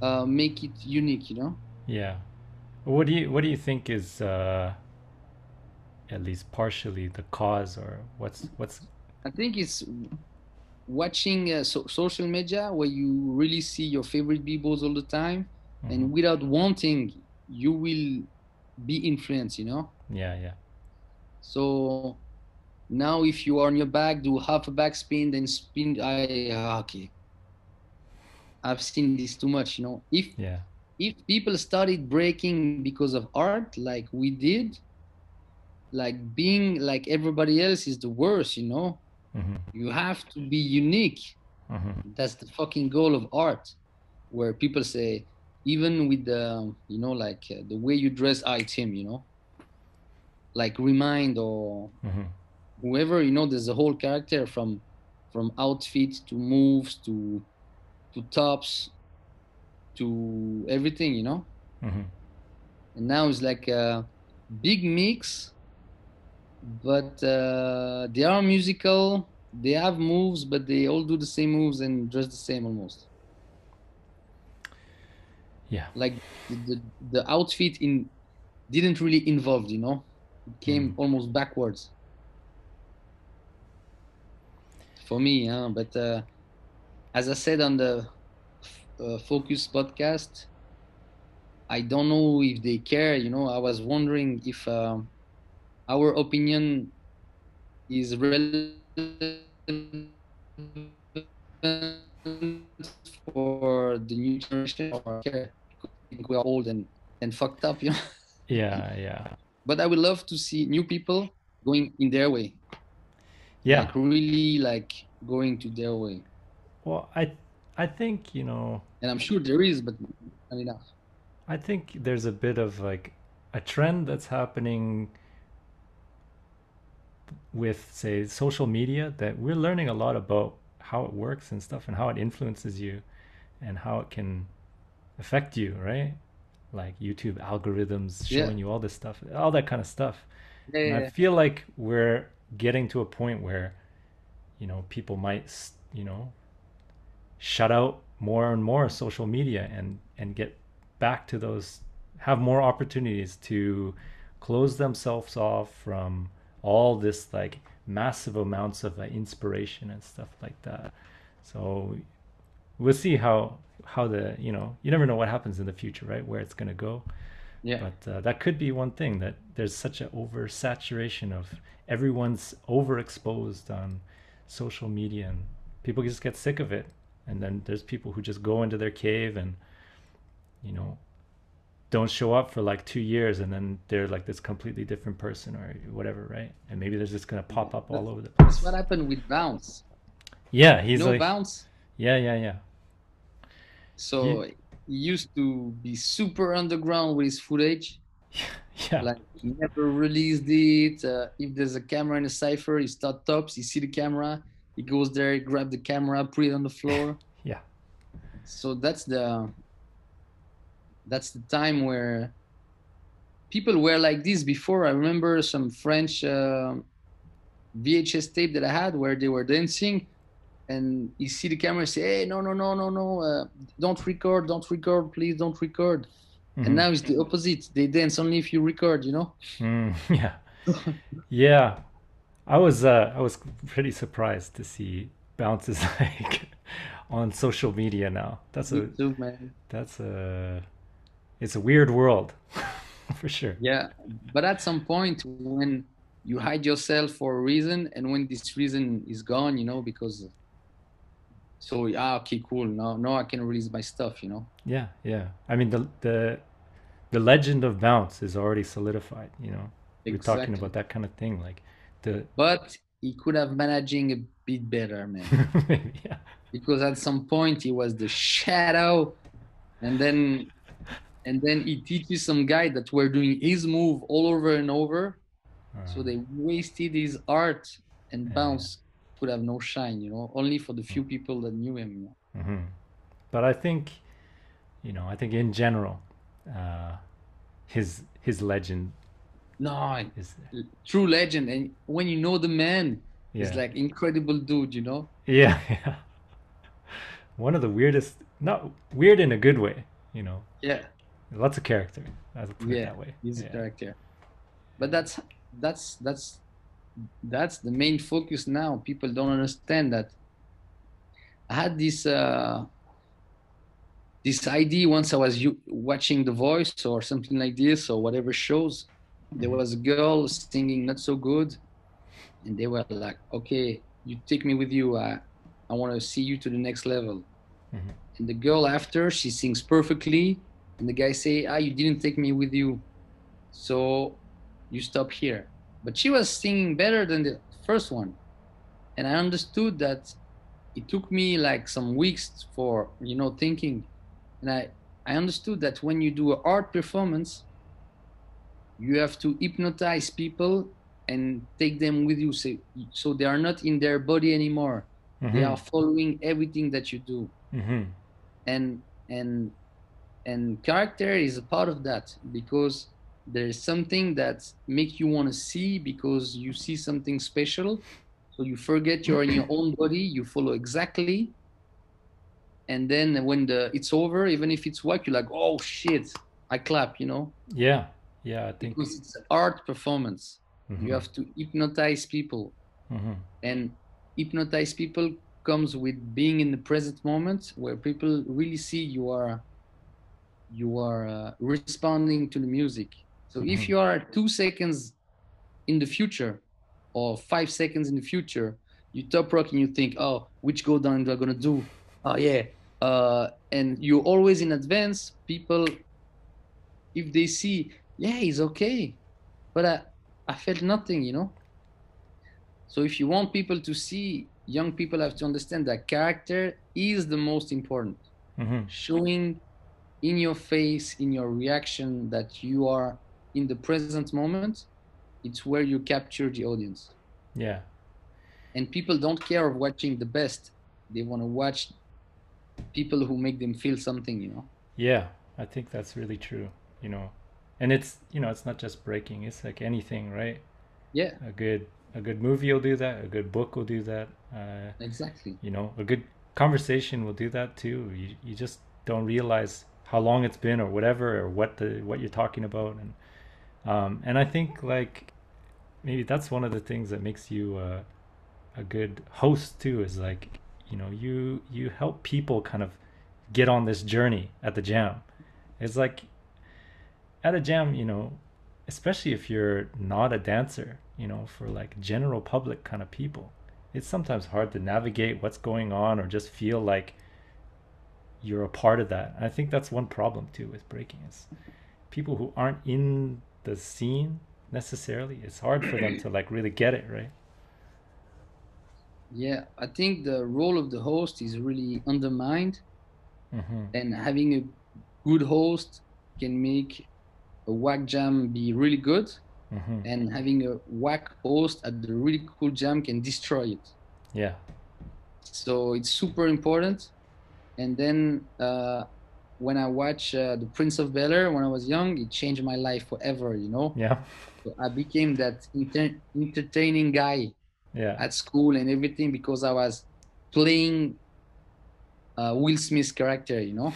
uh, make it unique, you know. Yeah. What do you what do you think is uh at least partially the cause or what's what's I think it's watching uh, so- social media where you really see your favorite b-boys all the time, Mhm. and without wanting, you will be influenced, you know. yeah, yeah. So now, if you are on your back, do half a backspin, then spin. I ah, okay. I've seen this too much, you know. If Yeah. if people started breaking because of art like we did like being like everybody else is the worst you know hmm you have to be unique hmm that's the fucking goal of art where people say even with the you know like uh, the way you dress i him you know like remind or hmm whoever you know there's a whole character from from outfit to moves to to tops to everything you know? Hmm and now it's like a big mix but uh, they are musical they have moves but they all do the same moves and dress the same almost. Yeah. like the, the, the outfit in didn't really involve you know? It came almost backwards for me huh? but uh, as i said on the uh, focus podcast i don't know if they care you know i was wondering if um, our opinion is relevant for the new generation or care I think we are old and, and fucked up you know Yeah, yeah. but i would love to see new people going in their way Yeah. like really like going to their way Well, I I think, you know, and i'm sure there is but not enough I think there's a bit of like a trend that's happening with say social media that we're learning a lot about how it works and stuff and how it influences you and how it can affect you, right? Like YouTube algorithms Yeah. showing you all this stuff, all that kind of stuff. yeah, And yeah, I feel like we're getting to a point where, you know, people might, you know, shut out more and more social media and and get back to those have more opportunities to close themselves off from all this like massive amounts of uh, inspiration and stuff like that. So we'll see how how the you know you never know what happens in the future, right? Where it's gonna go. Yeah. But uh, that could be one thing that there's such an oversaturation of everyone's overexposed on social media and people just get sick of it. And then there's people who just go into their cave and, you know, don't show up for like two years and then they're like this completely different person or whatever, right? And maybe they're just gonna pop up all over the place. That's what happened with Bounce. Yeah, he's know like, Bounce? yeah, yeah, yeah, So he used to be super underground with his footage. yeah, Like he never released it. Uh, if there's a camera in a cipher, he start tops. He see the camera. He goes there, he grab the camera, put it on the floor. yeah, so that's the that's the time where people were like this before i remember some french uh, vhs tape that i had where they were dancing and you see the camera say hey no no no no no uh, don't record don't record please don't record Mhm. and now it's the opposite they dance only if you record you know Mm, yeah, yeah. I was uh, I was pretty surprised to see bounces like on social media now. That's Me a too, man. that's a it's a weird world for sure. yeah but at some point when you hide yourself for a reason and when this reason is gone you know because so ah okay cool now now i can release my stuff you know Yeah, yeah. I mean the the the legend of bounce is already solidified. You know, we're talking about that kind of thing, like the but he could have managing a bit better man maybe, yeah. because at some point he was the shadow and then and then he teaches some guy that were doing his move all over and over so Uh, they wasted his art and Yeah. bounce could have no shine you know only for the few people that knew him you know? hmm But I think, you know, I think in general, uh, his his legend no is true legend and when you know the man yeah. he's like incredible dude you know Yeah, yeah. One of the weirdest, not weird in a good way, you know. yeah Lots of character. I'll put it yeah that way. he's yeah. a character but that's that's that's that's the main focus now. People don't understand that. I had this uh this idea once i was u- watching the voice or something like this or whatever shows. There was a girl singing not so good and they were like okay you take me with you. I i want to see you to the next level. Mhm. and the girl after she sings perfectly and the guy say ah you didn't take me with you. So you stop here but she was singing better than the first one. And i understood that it took me like some weeks for you know thinking. And i i understood that when you do an art performance you have to hypnotize people and take them with you. So, so they are not in their body anymore. They Mhm, are following everything that you do. Mhm, and and and character is a part of that because there's something that make you want to see because you see something special. So you forget you're in your own body you follow exactly. And then when the it's over even if it's white you're like oh shit i clap you know? Yeah, yeah. I think because it's art performance. Mhm, you have to hypnotize people. Mhm, and hypnotize people comes with being in the present moment where people really see you are you are uh, responding to the music so Mhm. if you are two seconds in the future or five seconds in the future you top rock and you think oh which go down am i gonna do oh yeah uh, and you're always in advance people if they see yeah he's okay but i i felt nothing you know so if you want people to see, young people have to understand that character is the most important. mhm. Showing in your face, in your reaction that you are in the present moment, it's where you capture the audience. Yeah, And people don't care of watching the best. They want to watch people who make them feel something, you know. yeah. I think that's really true. You know, and it's you know it's not just breaking. It's like anything, right? Yeah, A good a good movie will do that. A good book will do that. Uh, exactly. you know, a good conversation will do that too. You you just don't realize how long it's been or whatever or what the what you're talking about and um, and I think like maybe that's one of the things that makes you uh, a good host too is like you know you you help people kind of get on this journey at the jam. It's like at a jam you know especially if you're not a dancer you know for like general public kind of people it's sometimes hard to navigate what's going on or just feel like you're a part of that. And i think that's one problem too with breaking is people who aren't in the scene necessarily? It's hard for them to like really get it right? Yeah, I think the role of the host is really undermined, hmm and having a good host can make a whack jam be really good, hmm and having a whack host at the really cool jam can destroy it. yeah. So it's super important. And then uh, when I watch uh, The Prince of Bel Air when I was young, it changed my life forever. You know, yeah. So I became that enter- entertaining guy yeah. at school and everything because I was playing uh, Will Smith's character, you know.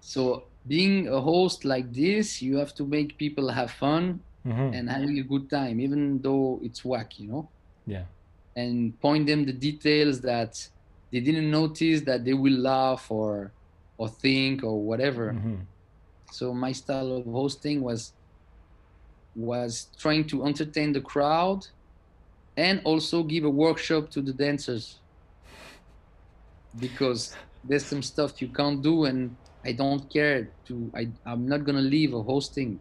So being a host like this, you have to make people have fun hmm and having a good time, even though it's whack, you know, yeah. And point them the details that they didn't notice that they will laugh or or think or whatever. hmm So my style of hosting was was trying to entertain the crowd and also give a workshop to the dancers because there's some stuff you can't do and I don't care to I, I'm not gonna leave of hosting.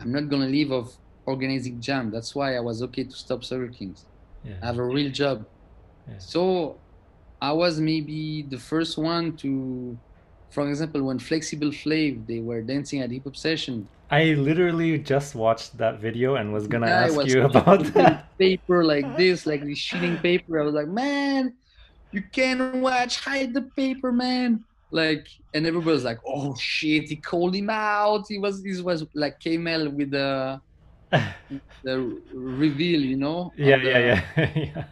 I'm not gonna leave of organizing jam. That's why I was okay to stop Circle Kings. yeah I have a real job. Yeah. So I was maybe the first one to, for example, when Flexible Flav they were dancing at Hip Hop Session. I literally just watched that video and was gonna ask was you about that. paper like this, like this sheeting paper. I was like, man, you can't watch, hide the paper, man. Like, and everybody was like, oh shit, he called him out. He was, he was like Kamel with the the reveal, you know? yeah, the- yeah, yeah, yeah,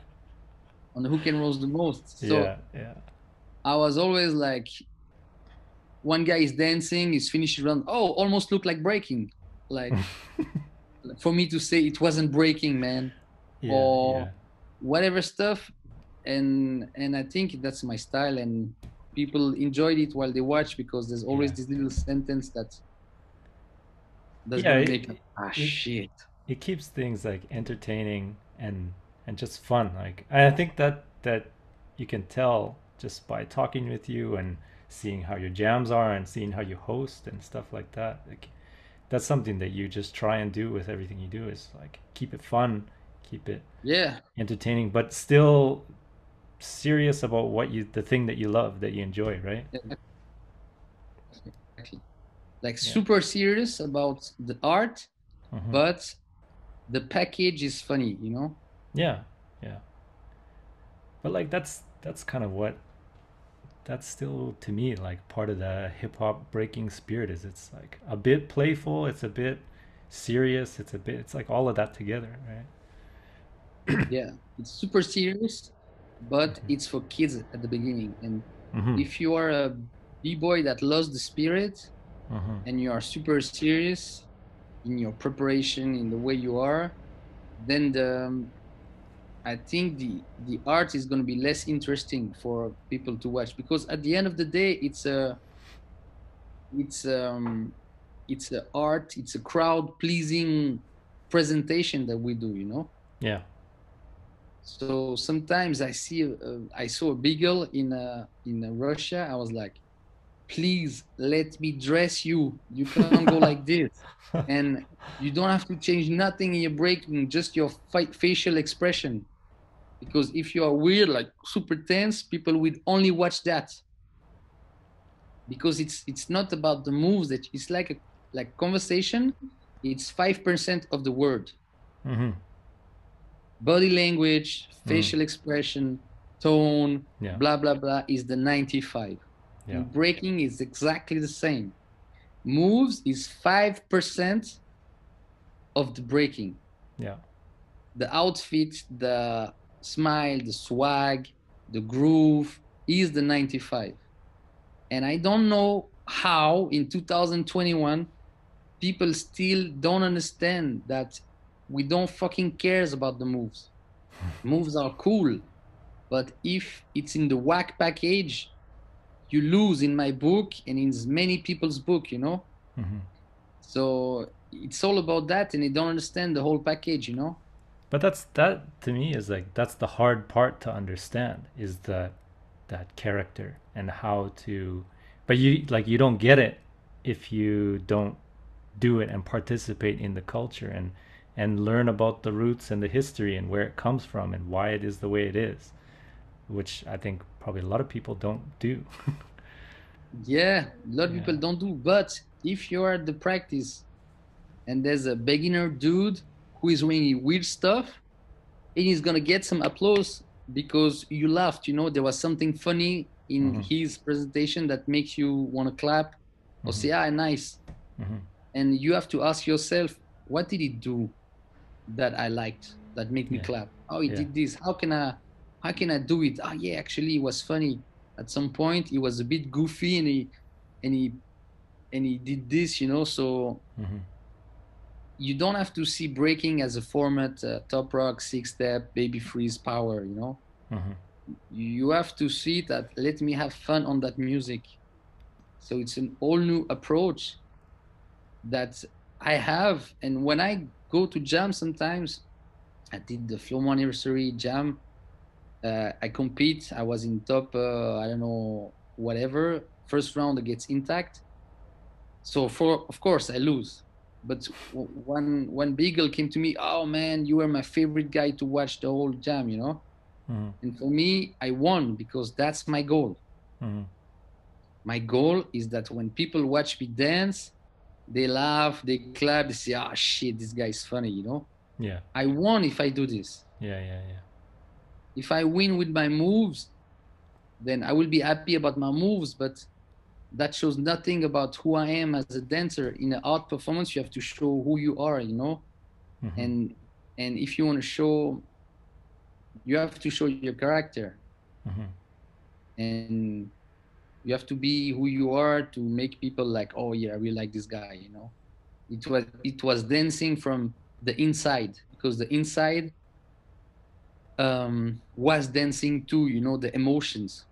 On who can roast the most. So yeah, yeah. I was always like, one guy is dancing, he's finished run. Oh, almost looked like breaking. Like for me to say it wasn't breaking, man. yeah, or yeah. whatever stuff, and and I think that's my style, and people enjoyed it while they watch because there's always Yeah. this little sentence that Yeah, it- make them, ah it- shit. it keeps things like entertaining and and just fun like i think that that you can tell just by talking with you and seeing how your jams are and seeing how you host and stuff like that like that's something that you just try and do with everything you do is like keep it fun keep it Yeah, entertaining but still serious about what you the thing that you love that you enjoy right exactly. Like Yeah. super serious about the art, Mhm. but the package is funny, you know. Yeah, yeah. But like that's that's kind of what that's still to me like part of the hip hop breaking spirit is it's like a bit playful, it's a bit serious, it's a bit it's like all of that together, right? yeah, it's super serious, but it's for kids at the beginning. And Mm-hmm. if you are a b-boy that loves the spirit, mm-hmm. and you are super serious in your preparation in the way you are then the i think the the art is going to be less interesting for people to watch because at the end of the day it's a it's um it's a art it's a crowd pleasing presentation that we do you know Yeah. so sometimes I see, uh, I saw a b-girl in uh, in uh, Russia. I was like, please let me dress you. You can't go like this, and you don't have to change nothing in your breaking, just your fa- facial expression. Because if you are weird, like super tense, people will only watch that. Because it's it's not about the moves that it's like a like conversation. It's five percent of the word Mm-hmm. body language, facial expression, tone, Yeah. blah blah blah is the 95. Yeah. And breaking is exactly the same. Moves is 5% of the breaking. Yeah. The outfit, the smile, the swag, the groove is the 95. and I don't know how in 2021 people still don't understand that we don't fucking cares about the moves. moves are cool, but if it's in the whack package, you lose in my book and in many people's book, you know. hmm So it's all about that, and they don't understand the whole package, you know. But that's that to me is like that's the hard part to understand is that that character and how to but you like you don't get it if you don't do it and participate in the culture and and learn about the roots and the history and where it comes from and why it is the way it is which I think probably a lot of people don't do. Yeah, a lot of people don't do. But if you're the practice and there's a beginner dude who is doing weird stuff, and he's gonna get some applause because you laughed. You know, there was something funny in Mhm. his presentation that makes you want to clap or Mhm. say, "Ah, nice." Mhm. And you have to ask yourself, "What did he do that I liked that made me Yeah. clap? Oh, he Yeah. did this. How can I? How can I do it? Ah, yeah, actually, it was funny." at some point he was a bit goofy and he and he and he did this you know so Mhm. You don't have to see breaking as a format uh, top rock six step baby freeze power you know? Mhm. you have to see that let me have fun on that music. So it's an all new approach that i have. And when i go to jam sometimes i did the flow anniversary jam. Uh, i compete. I was in top uh, i don't know whatever. First round gets intact. So for of course i lose but w- one one b-girl came to me oh man you were my favorite guy to watch the whole jam you know Mhm. and for me, I won because that's my goal. Mhm. My goal is that when people watch me dance, they laugh, they clap, they say, "Ah, shit, this guy is funny," you know. Yeah. I won if I do this. Yeah, yeah, yeah. If I win with my moves, then I will be happy about my moves, but that shows nothing about who I am as a dancer. In an art performance, you have to show who you are, you know. Mhm. And and if you want to show, you have to show your character. Mhm. and you have to be who you are to make people like oh yeah i really like this guy you know it was it was dancing from the inside because the inside um was dancing too you know the emotions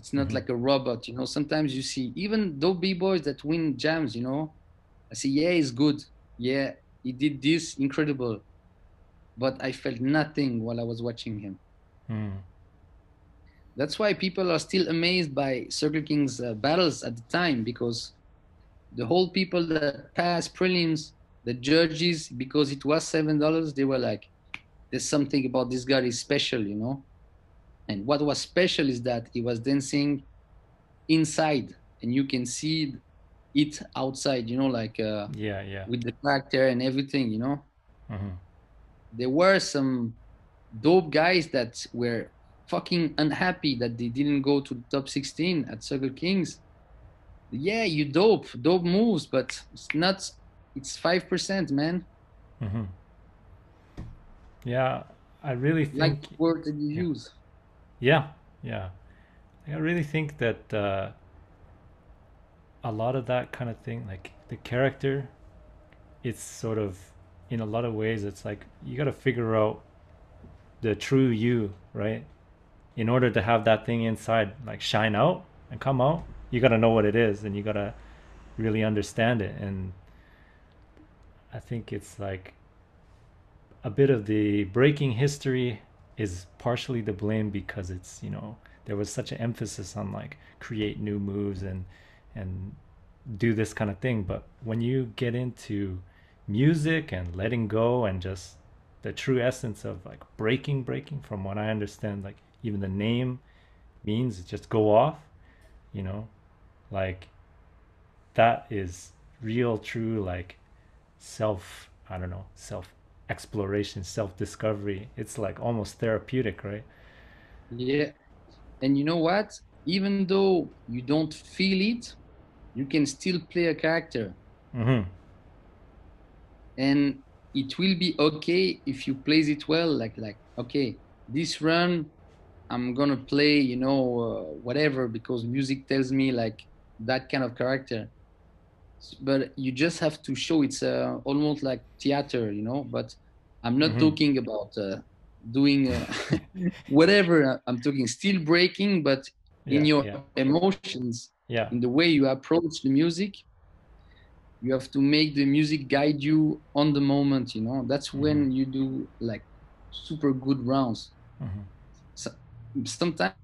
it's not Mhm. like a robot you know sometimes you see even those b-boys that win jams you know i say yeah he's good yeah he did this incredible but i felt nothing while i was watching him Mhm. that's why people are still amazed by Circle King's uh, battles at the time because the whole people that passed prelims, the judges, because it was seven dollars, they were like, "There's something about this guy is special," you know. And what was special is that he was dancing inside, and you can see it outside, you know, like uh, Yeah, yeah. with the character and everything, you know Mhm. there were some dope guys that were fucking unhappy that they didn't go to the top 16 at Circle Kings. Yeah, you dope, dope moves, but it's not. It's five percent, man. Mhm. Yeah, I really think Like word that you yeah. use. Yeah, yeah. I really think that uh, a lot of that kind of thing, like the character, it's sort of, in a lot of ways, it's like you got to figure out the true you, right? In order to have that thing inside, like shine out and come out, you got to know what it is and you got to really understand it. And I think it's like a bit of the breaking history is partially to blame because it's you know there was such an emphasis on like create new moves and and do this kind of thing. But when you get into music and letting go and just the true essence of like breaking breaking from what i understand like even the name means just go off you know like that is real true like self i don't know self exploration self discovery it's like almost therapeutic right Yeah, and you know what? Even though you don't feel it, you can still play a character. mm-hmm. and it will be okay if you plays it well like like okay this run i'm gonna play you know uh, whatever because music tells me like that kind of character but you just have to show it's uh, almost like theater you know but i'm not Mhm. talking about uh, doing uh, whatever i'm talking still breaking but in your yeah, emotions yeah. in the way you approach the music you have to make the music guide you on the moment you know that's when you do like super good rounds Mhm. sometimes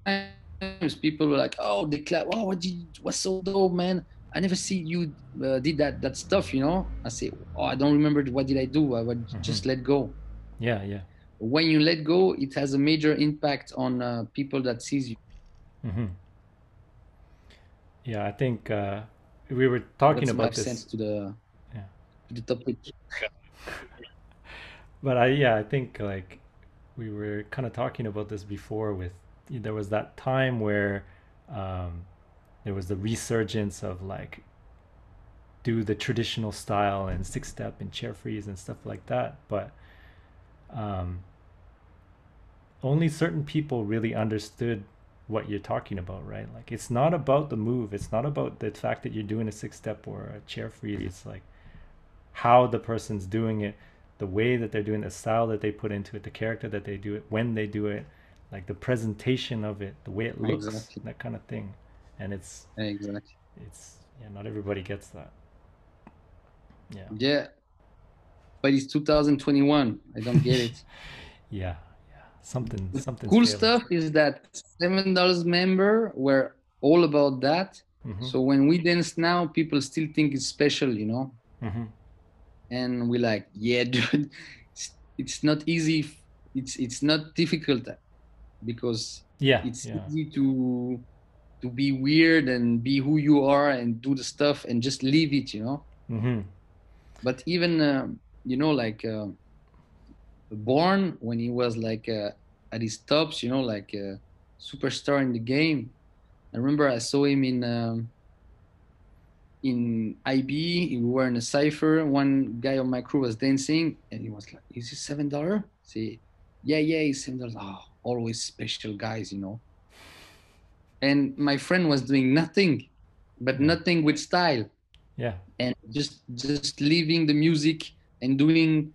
people were like oh they clap oh what did what's so dope man i never see you uh, did that that stuff you know? I say oh i don't remember what did i do. I would just let go. Yeah, yeah. when you let go it has a major impact on uh, people that sees you. Hmm Yeah, I think uh, we were talking that's about sense this, to the Yeah. to the topic. But I yeah, I think like we were kind of talking about this before. With there was that time where um, there was the resurgence of like do the traditional style and six step and chair freeze and stuff like that, but um, only certain people really understood what you're talking about, right? Like it's not about the move. It's not about the fact that you're doing a six step or a chair freeze. It's like how the person's doing it, the way that they're doing it, the style that they put into it, the character that they do it, when they do it, like the presentation of it, the way it looks, Exactly. that kind of thing. And it's exactly it's yeah, not everybody gets that. Yeah. yeah but it's 2021 i don't get it Yeah. Yeah. Something something cool stuff is that seven dollars member were all about that hmm so when we dance now people still think it's special you know hmm and we're like yeah dude it's, it's not easy it's it's not difficult because Yeah. it's yeah. easy to to be weird and be who you are and do the stuff and just leave it you know? Hmm but even uh, you know like uh, born when he was like uh, at his tops you know like a superstar in the game i remember i saw him in um, in IBE we were in a cipher one guy on my crew was dancing and he was like is it seven dollar? See, yeah yeah it's seven dollars. Oh always special guys you know and my friend was doing nothing but nothing with style Yeah. and just just leaving the music and doing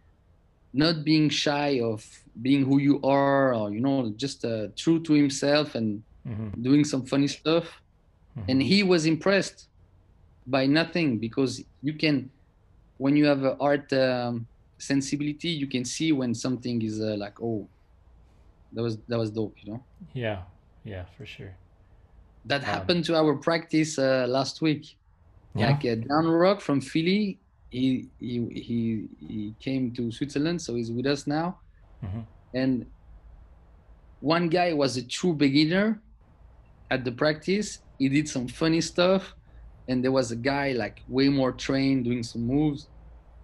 not being shy of being who you are or you know just uh, true to himself and hmm doing some funny stuff and he was impressed by nothing because you can when you have a art um, sensibility you can see when something is uh, like oh that was that was dope you know Yeah. Yeah. For sure. That happened to our practice uh, last week Yeah. like uh, Dan Rock from Philly. He, he he he came to Switzerland, so he's with us now. hmm And one guy was a true beginner at the practice. He did some funny stuff, and there was a guy like way more trained doing some moves.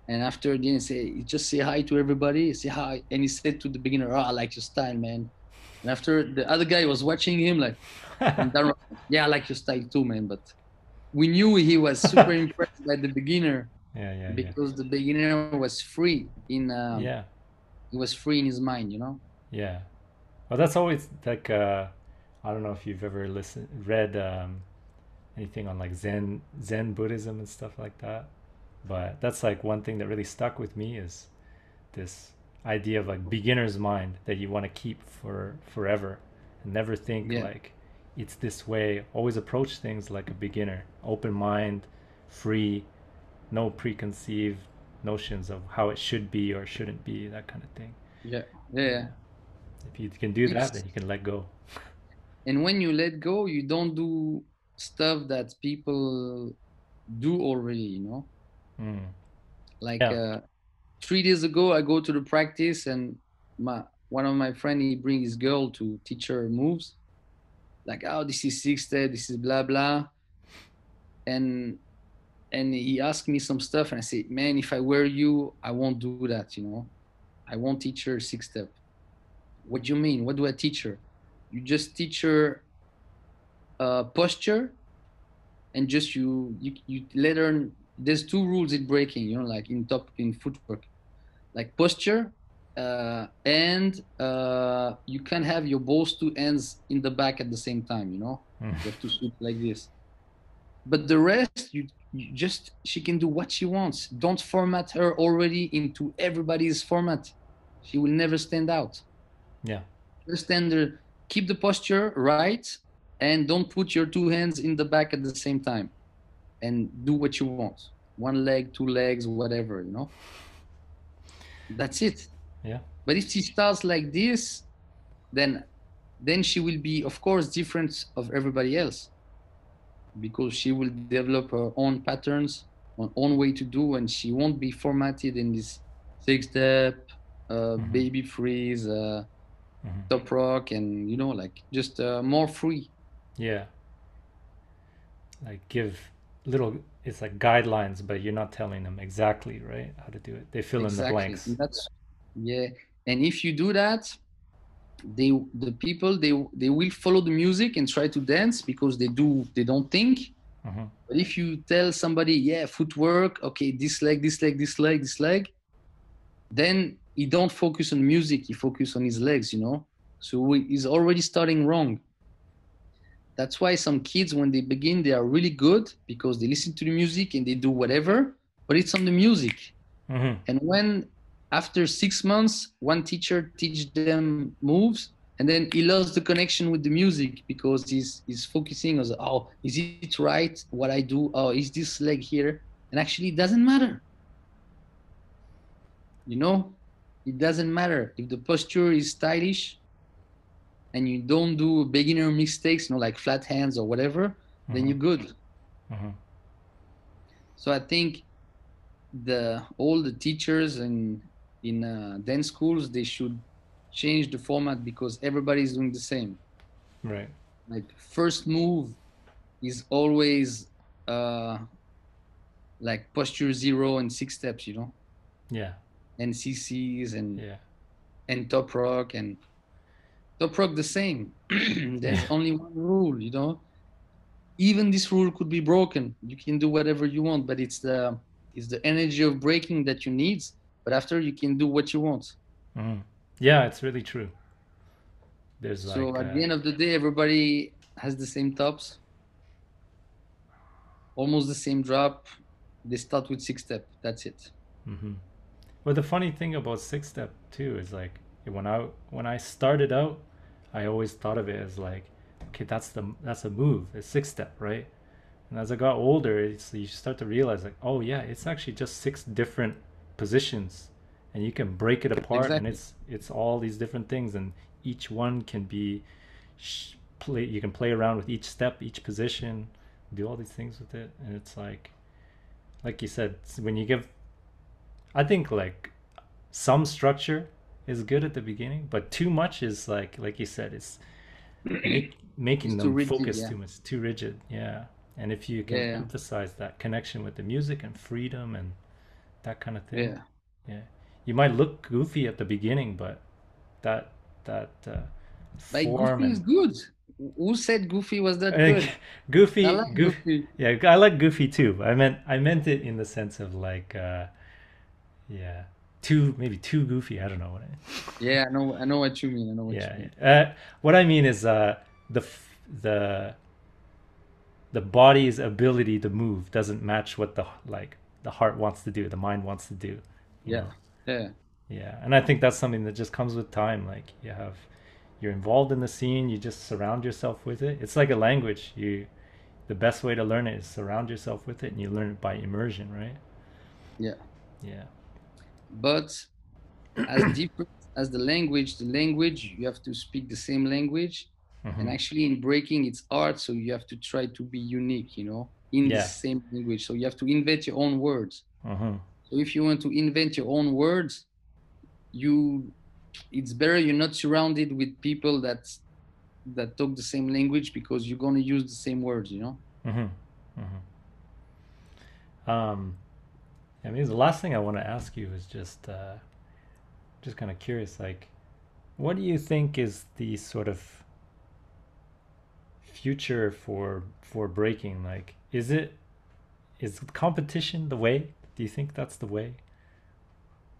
And after the end, he say he just say hi to everybody, say hi, and he said to the beginner, "Oh, I like your style, man." And after the other guy was watching him, like, "Yeah, I like your style too, man." But we knew he was super impressed by the beginner yeah. Yeah. Yeah. because the beginner was free in um, Yeah. he was free in his mind you know Yeah. Well, that's always like uh, I don't know if you've ever listened, read um, anything on like Zen Zen Buddhism and stuff like that. But that's like one thing that really stuck with me is this idea of like beginner's mind that you want to keep for forever and never think Yeah. like it's this way. Always approach things like a beginner, open mind, free, no preconceived notions of how it should be or shouldn't be, that kind of thing. yeah yeah If you can do that, then you can let go. and when you let go you don't do stuff that people do already you know Mm. like Yeah. uh, three days ago i go to the practice and my one of my friend he bring his girl to teach her moves. Like oh this is six step this is blah blah. And and he asked me some stuff and i said man if i were you i won't do that you know? I won't teach her six step. What do you mean? What do i teach her? You just teach her uh, posture and just you, you you let her there's two rules in breaking you know like in top in footwork. Like posture uh, and uh, you can have your both two ends in the back at the same time you know? Mm. you have to shoot like this. But the rest you, you just she can do what she wants. Don't format her already into everybody's format. She will never stand out. Yeah. just stand there keep the posture right and don't put your two hands in the back at the same time and do what you want one leg two legs whatever you know that's it Yeah. but if she starts like this then then she will be of course different of everybody else because she will develop her own patterns her own way to do and she won't be formatted in this six step uh, Mhm. baby freeze uh, Mhm. top rock and you know like just uh, more free Yeah. Like give little it's like guidelines, but you're not telling them exactly, right? How to do it. They fill in the blanks. That's yeah and if you do that they the people they they will follow the music and try to dance because they do they don't think Mhm. but if you tell somebody yeah footwork okay this leg this leg this leg this leg then he don't focus on music he focus on his legs you know so he- he's already starting wrong that's why some kids when they begin they are really good because they listen to the music and they do whatever but it's on the music Mhm. and when after six months, one teacher teach them moves, and then he lost the connection with the music because he's he's focusing on oh, is it right what I do? Oh, is this leg here? And actually, it doesn't matter. You know, it doesn't matter if the posture is stylish, and you don't do beginner mistakes, you know, like flat hands or whatever. Then Mhm. you're good. Mhm. So I think the all the teachers in in uh, dance schools they should change the format because everybody is doing the same. Right. Like first move is always uh, like posture zero and six steps, you know, Yeah. and CCs and Yeah. and top rock and top rock the same. There's Yeah. only one rule, you know. Even this rule could be broken. You can do whatever you want, but it's the it's the energy of breaking that you need. But after you can do what you want. Mhm. Yeah, it's really true. There's like so at uh, the end of the day, everybody has the same tops, almost the same drop. They start with six step. That's it. hmm But the funny thing about six step too is like when I when I started out, I always thought of it as like, okay, that's the that's a move, a six step, right? And as I got older, it's you start to realize like, oh yeah, it's actually just six different positions, and you can break it apart, and it's it's all these different things, and each one can be sh- play. You can play around with each step, each position, do all these things with it, and it's like, like you said, when you give I think like some structure is good at the beginning, but too much is like like you said, it's make, making It's them rigid, focus yeah. too much, too rigid. Yeah, and if you can Yeah. emphasize that connection with the music and freedom and that kind of thing, Yeah. yeah, you might look goofy at the beginning, but that that uh, Like form Goofy is good. Who said Goofy was that good? goofy, like goofy. Goofy. Yeah, I like Goofy too. I meant I meant it in the sense of like, uh, yeah, too maybe too goofy. I don't know what. I, Yeah, I know. I know what you mean. I know what yeah, you mean. yeah. Uh, what I mean is uh, the the the body's ability to move doesn't match what the like the heart wants to do, the mind wants to do. Yeah. know? Yeah. Yeah, and I think that's something that just comes with time. Like you have, you're involved in the scene. You just surround yourself with it. It's like a language. You, the best way to learn it is surround yourself with it, and you learn it by immersion, right? Yeah. Yeah. But as different as the language, the language you have to speak the same language. And Mhm. actually, in breaking, it's art, so you have to try to be unique. You know, in Yeah. the same language. So you have to invent your own words. Mhm. So if you want to invent your own words, you it's better you're not surrounded with people that that talk the same language because you're gonna use the same words, you know? Mhm. Mhm. Um, I mean, the last thing I want to ask you is just, uh, just kind of curious. Like, what do you think is the sort of future for for breaking? Like, is it is competition the way? Do you think that's the way,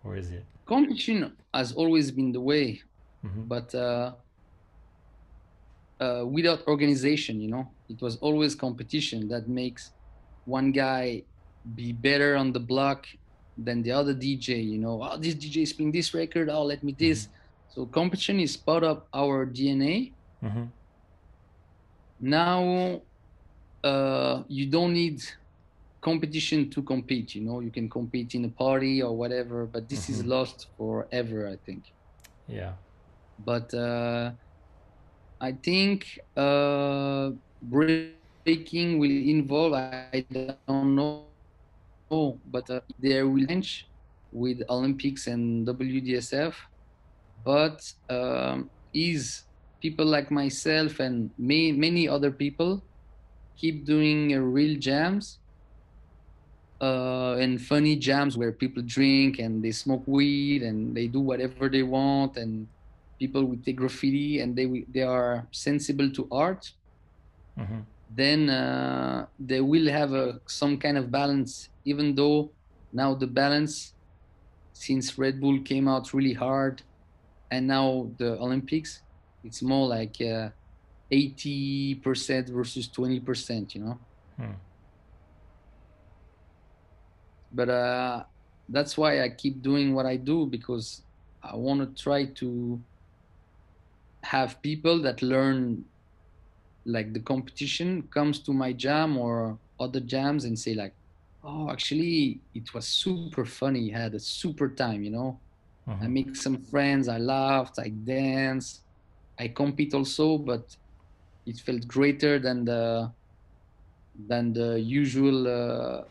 or is it? Competition has always been the way, Mhm. but uh, uh, without organization, you know, it was always competition that makes one guy be better on the block than the other DJ. You know, oh, this DJ is playing this record. Oh, let me this. So competition is part of our DNA. Mm-hmm. Now, uh, you don't need competition to compete. You know, you can compete in a party or whatever, but this is Mhm. lost forever. I think. Yeah. but uh, I think uh, breaking will involve. I don't know, oh, but uh, there will change with Olympics and WDSF. But um, is people like myself and may, many other people keep doing uh, real jams uh, and funny jams where people drink and they smoke weed and they do whatever they want and people will take graffiti and they they are sensible to art Mm-hmm. then uh, they will have a, some kind of balance even though now the balance since red bull came out really hard and now the olympics it's more like uh, 80% versus 20% you know Hmm. but uh, that's why I keep doing what I do because I want to try to have people that learn like the competition comes to my jam or other jams and say like oh actually it was super funny had a super time you know I Mhm. make some friends I laughed I danced I compete also but it felt greater than the than the usual uh,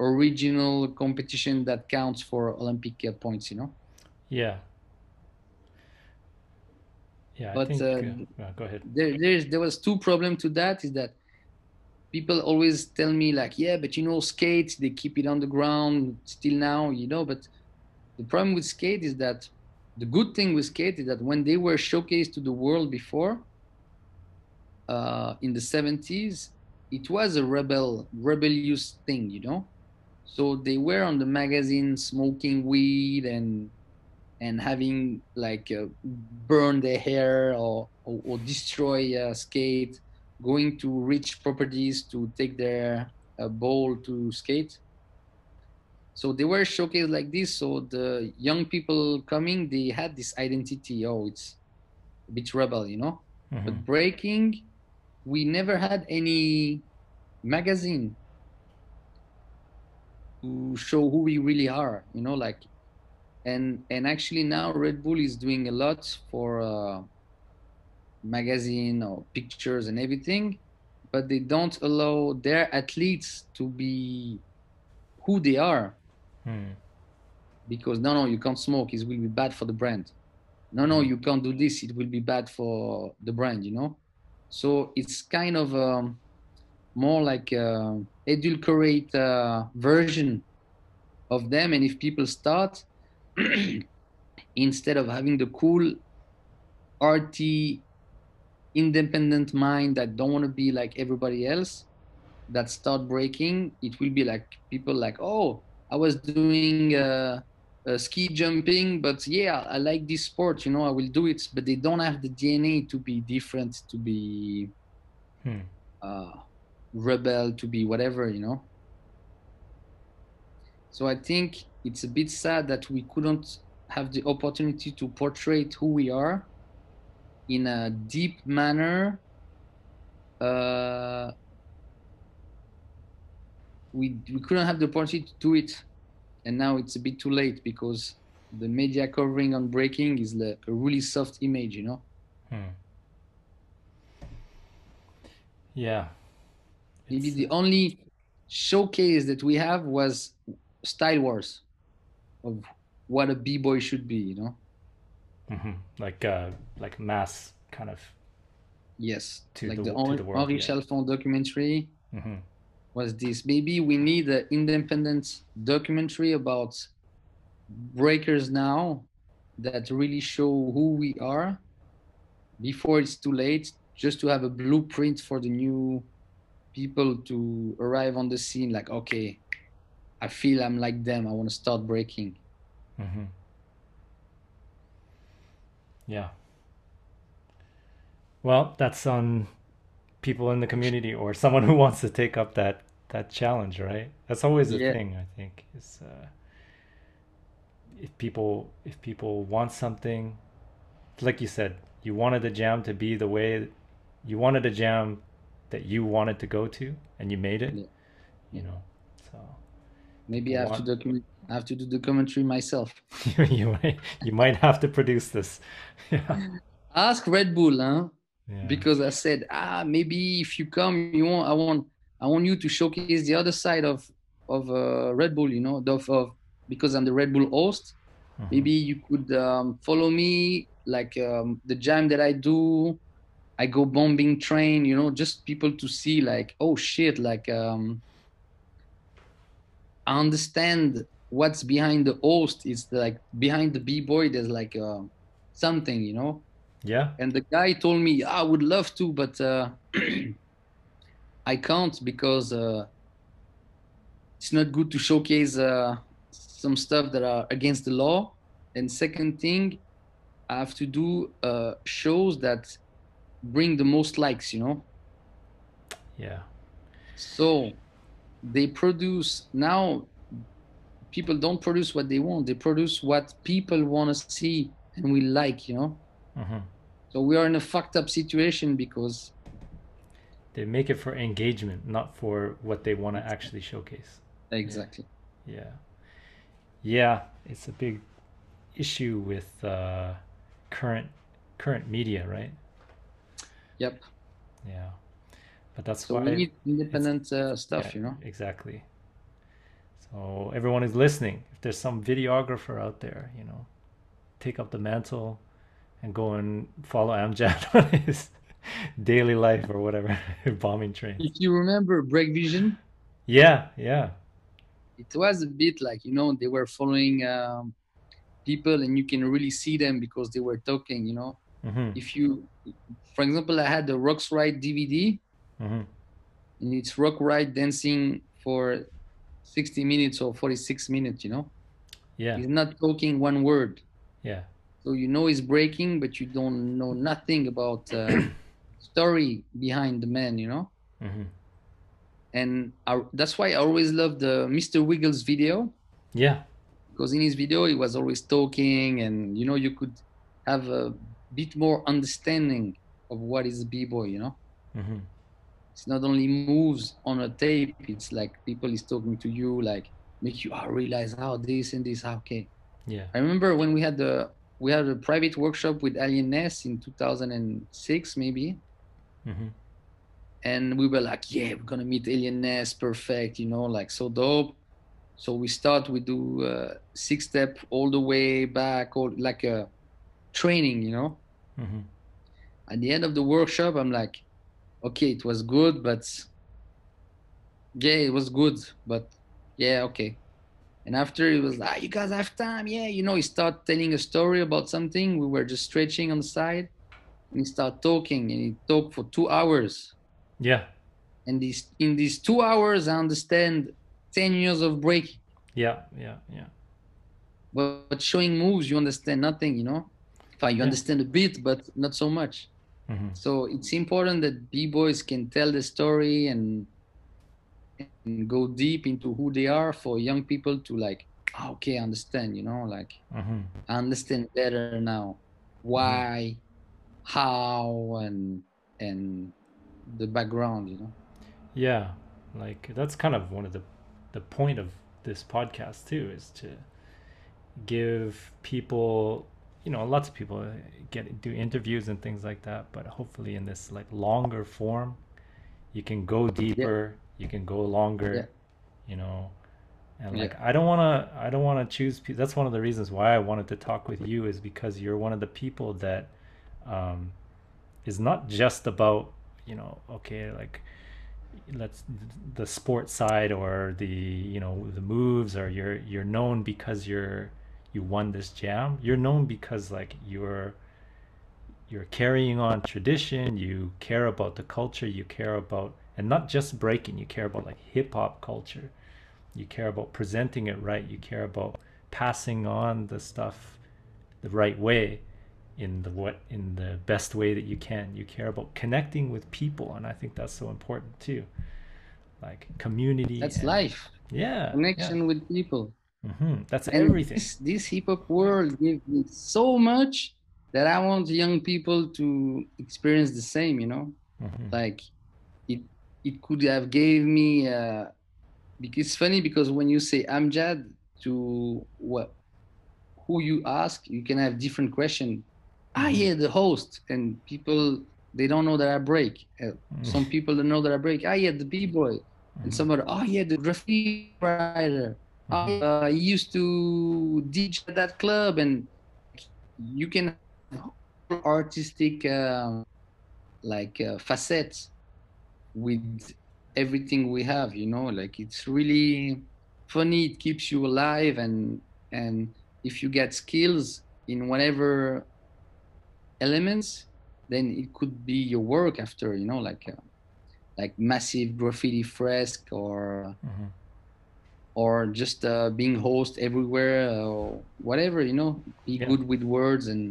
original competition that counts for Olympic uh, points, you know. Yeah. Yeah. I But, think. uh, Uh, go ahead. There, there's there was two problem to that is that people always tell me like, yeah, but you know, skate they keep it on the ground still now, you know. But the problem with skate is that the good thing with skate is that when they were showcased to the world before, uh, in the 70s, it was a rebel rebellious thing, you know. So they were on the magazine smoking weed and and having like uh, burn their hair or or, or destroy uh, skate, going to rich properties to take their uh, ball to skate. So they were showcased like this. So the young people coming, they had this identity. Oh, it's a bit rebel, you know. Mhm. But breaking, we never had any magazine to show who we really are, you know, like and and actually now Red Bull is doing a lot for uh, magazine or pictures and everything, but they don't allow their athletes to be who they are Hmm. because no, no, you can't smoke. It will be bad for the brand. No, no, you can't do this. It will be bad for the brand. You know, so it's kind of um, more like a edulcorate uh, version of them. And if people start instead of having the cool, arty, independent mind that don't want to be like everybody else, that start breaking, it will be like people like, oh, I was doing uh, uh, ski jumping, but yeah, I like this sport, you know, I will do it. But they don't have the DNA to be different, to be Hmm. uh, rebel, to be whatever, you know. So I think it's a bit sad that we couldn't have the opportunity to portray who we are in a deep manner. Uh, we we couldn't have the opportunity to do it, and now it's a bit too late because the media covering on breaking is like a really soft image, you know. Hmm. Yeah. Maybe It's, the only showcase that we have was Style Wars of what a b-boy should be, you know. Mhm. Like uh, like mass kind of. Yes, To like the the, Henri, the world, Henri yeah. Chalfant documentary hmm was this. Maybe we need an independent documentary about breakers now that really show who we are before it's too late, just to have a blueprint for the new people to arrive on the scene. Like, okay, I feel I'm like them. I want to start breaking. hmm Yeah. Well, that's on people in the community or someone who wants to take up that that challenge, right? That's always the Yeah. thing. I think is uh, if people if people want something, like you said, you wanted the jam to be the way you wanted a jam that you wanted to go to, and you made it. Yeah. You know, Maybe I have to document. I have to do the commentary myself. you might you might have to produce this. Yeah. Ask Red Bull, huh? yeah. Because I said, ah, maybe if you come, you want, I want, I want you to showcase the other side of of uh, Red Bull. You know, of, of because I'm the Red Bull host. Mhm. Maybe you could um, follow me, like um, the jam that I do. I go bombing train, you know, just people to see, like, oh shit, like um, understand what's behind the host. It's like behind the b boy. There's like uh, something, you know. Yeah. And the guy told me, I would love to, but uh, I can't because uh, it's not good to showcase uh, some stuff that are against the law. And second thing, I have to do uh, shows that bring the most likes, you know. Yeah. So they produce now. People don't produce what they want; they produce what people want to see and we like, you know. hmm So we are in a fucked up situation because They make it for engagement, not for what they want to actually showcase. exactly. Yeah. Yeah, it's a big issue with uh, current current media, right? Yep. Yeah. But that's So why we need independent uh, stuff, yeah, you know. Exactly. So everyone is listening. If there's some videographer out there, you know, take up the mantle and go and follow Amjad on his daily life or whatever, bombing train. If you remember Break Vision, Yeah, yeah. it was a bit like you know they were following um, people, and you can really see them because they were talking. You know, hmm if you, for example, I had the Roxrite DVD, hmm and it's Roxrite dancing for 60 minutes or 46 minutes. You know, Yeah, he's not talking one word. yeah. So you know he's breaking, but you don't know nothing about uh, story behind the man. You know. hmm and I, that's why I always loved the Mr. Wiggles video Yeah, because in his video he was always talking, and you know you could have a bit more understanding of what is b boy, You know, hmm it's not only moves on a tape; it's like people is talking to you, like make you ah, realize how this and this. Okay, yeah. I remember when we had the we had a private workshop with Alien Ness in 2006, maybe. hmm and we were like, yeah, we're gonna meet Alien Ness, perfect, you know, like so dope. So we start, we do uh, six step all the way back, or like a training, you know. hmm At the end of the workshop, I'm like, okay, it was good, but yeah, it was good, but yeah, okay. And after it was like, ah, you guys have time, yeah, you know. He started telling a story about something. We were just stretching on the side, and he started talking, and he talked for two hours Yeah, and these in these two hours i understand 10 years of break. yeah, yeah, yeah. but, but showing moves you understand nothing you know Fine, you Yeah. understand a bit but not so much hmm so it's important that b-boys can tell the story and and go deep into who they are for young people to like "Ah, okay understand you know like hmm understand better now why how and and the background you know? Yeah, like that's kind of one of the the point of this podcast too is to give people, you know, lots of people uh, get do interviews and things like that, but hopefully in this like longer form, you can go deeper, you can go longer, Yeah. you know. And Yeah. like I don't want to I don't want to choose that's one of the reasons why I wanted to talk with you is because you're one of the people that um is not just about, you know, okay, like let's the sport side or the you know the moves or you're you're known because you're you won this jam you're known because like you're you're carrying on tradition you care about the culture you care about and not just breaking you care about like hip hop culture you care about presenting it right you care about passing on the stuff the right way in the what in the best way that you can you care about connecting with people and i think that's so important too like community. That's and- life. Yeah. Connection with people. Yeah. hmm That's And everything. This, this hip hop world gave me so much that I want young people to experience the same. You know, Mhm. like it it could have gave me. Uh, because it's funny because when you say Amjad to what who you ask, you can have different question. Ah, Mhm. yeah, the host, and people they don't know that I break. Uh, some people don't know that I break. Ah, yeah, the b boy, and Mhm. somebody. Oh, yeah, the graffiti writer. Oh, Mhm. uh, he used to DJ at that club, and you can have artistic um, like uh, facets with everything we have. You know, like it's really funny. It keeps you alive, and and if you get skills in whatever elements, then it could be your work after. You know, like. Uh, like massive graffiti fresque or Mhm. Or just uh, being host everywhere or whatever you know be Yeah. good with words and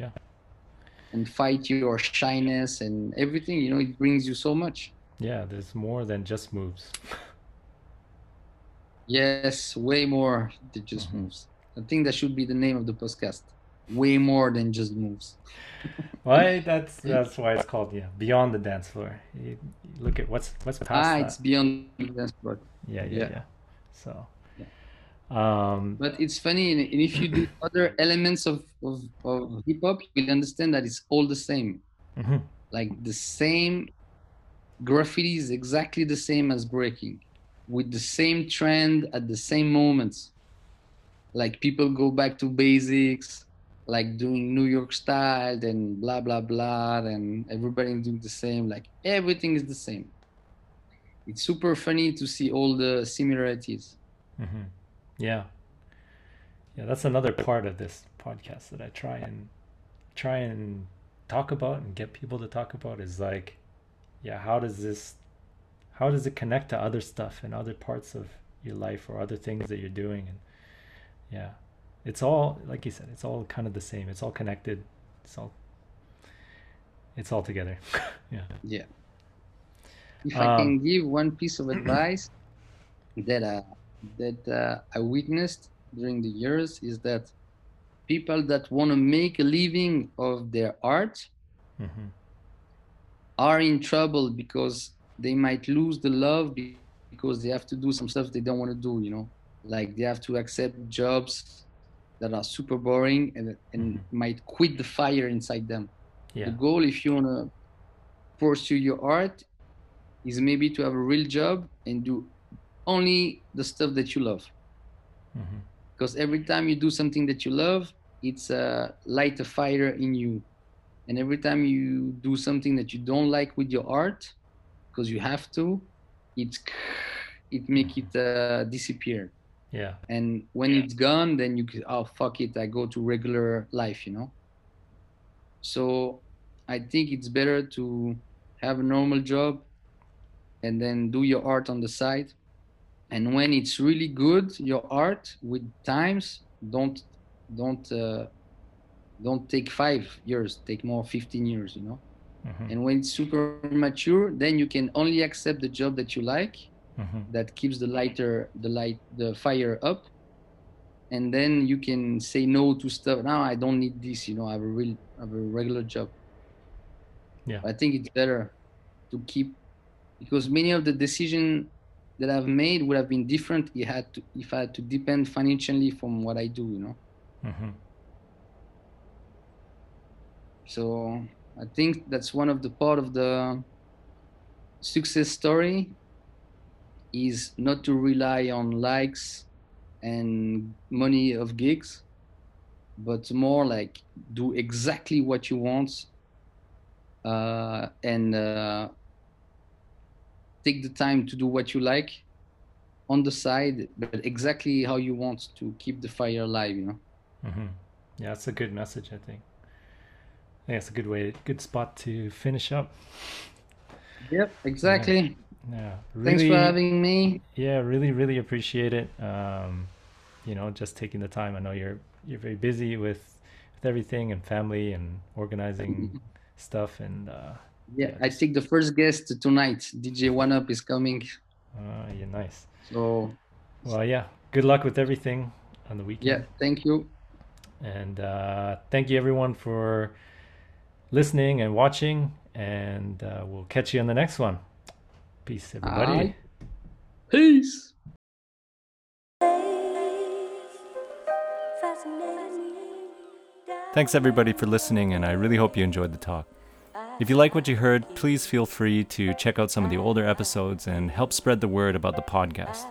Yeah. and fight your shyness and everything you know it brings you so much Yeah, there's more than just moves. yes way more than just Mhm. moves i think that should be the name of the podcast way more than just moves Why? That's that's why it's called yeah, beyond the dance floor. You, you look at what's what's past ah that. it's beyond the dance floor. Yeah, yeah, yeah. yeah. So, um, but it's funny and and if you do other elements of, of, of hip-hop you'll understand that it's all the same. Mhm, like the same graffiti is exactly the same as breaking with the same trend at the same moments. Like people go back to basics like doing new york style and blah blah blah and everybody doing the same. Like everything is the same it's super funny to see all the similarities mhm. yeah, yeah. That's another part of this podcast that I try and try and talk about and get people to talk about is like, yeah, how does this, how does it connect to other stuff and other parts of your life or other things that you're doing and yeah, it's all like you said, it's all kind of the same. It's all connected. It's all, it's all together. yeah. Yeah. If I can Um, give one piece of advice that uh, that uh, I witnessed during the years is that people that want to make a living of their art hmm are in trouble because they might lose the love because they have to do some stuff they don't want to do. You know, like they have to accept jobs that are super boring and and Mhm. might quit the fire inside them. Yeah. The goal, if you want to pursue your art, is maybe to have a real job and do only the stuff that you love. hmm Because every time you do something that you love, it's a light a fire in you. And every time you do something that you don't like with your art, because you have to, it's it make it uh, disappear. Yeah. And when it's gone, then you can, oh fuck it, I go to regular life, you know. So I think it's better to have a normal job and then do your art on the side. And when it's really good, your art with times, don't don't uh, don't take five years, take more fifteen years, you know. hmm And when it's super mature, then you can only accept the job that you like hmm that keeps the lighter the light the fire up and then you can say no to stuff now i don't need this you know i have a real I have a regular job Yeah. i think it's better to keep because many of the decision that i've made would have been different if I had to if i had to depend financially from what i do you know? Hmm so i think that's one of the part of the success story is not to rely on likes and money of gigs but more like do exactly what you want uh, and uh, take the time to do what you like on the side but exactly how you want to keep the fire alive you know hmm Yeah, that's a good message. I think. I think it's a good way, good spot to finish up. yep exactly Yeah. thanks for having me Yeah, really, really appreciate it. Um, you know, just taking the time. I know you're you're very busy with with everything and family and organizing stuff and uh, Yeah, Yeah, I think the first guest tonight, DJ One Up, is coming. Ah, yeah, nice. So Well, yeah. Good luck with everything on the weekend. yeah, thank you. And uh, thank you everyone for listening and watching. And uh, we'll catch you on the next one. Peace, everybody. Aye. Peace. Thanks everybody for listening, and I really hope you enjoyed the talk. If you like what you heard, please feel free to check out some of the older episodes and help spread the word about the podcast.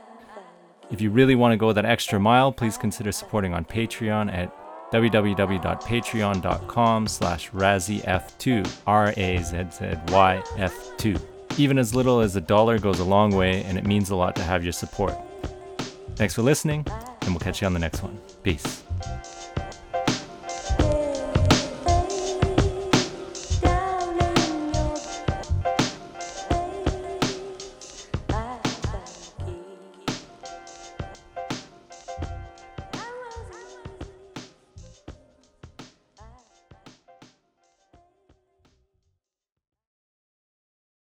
If you really want to go that extra mile, please consider supporting on Patreon at www.patreon.com slash razzyf2, R-A-Z-Z-Y-F2. Even as little as a dollar goes a long way, and it means a lot to have your support. Thanks for listening, and we'll catch you on the next one. Peace.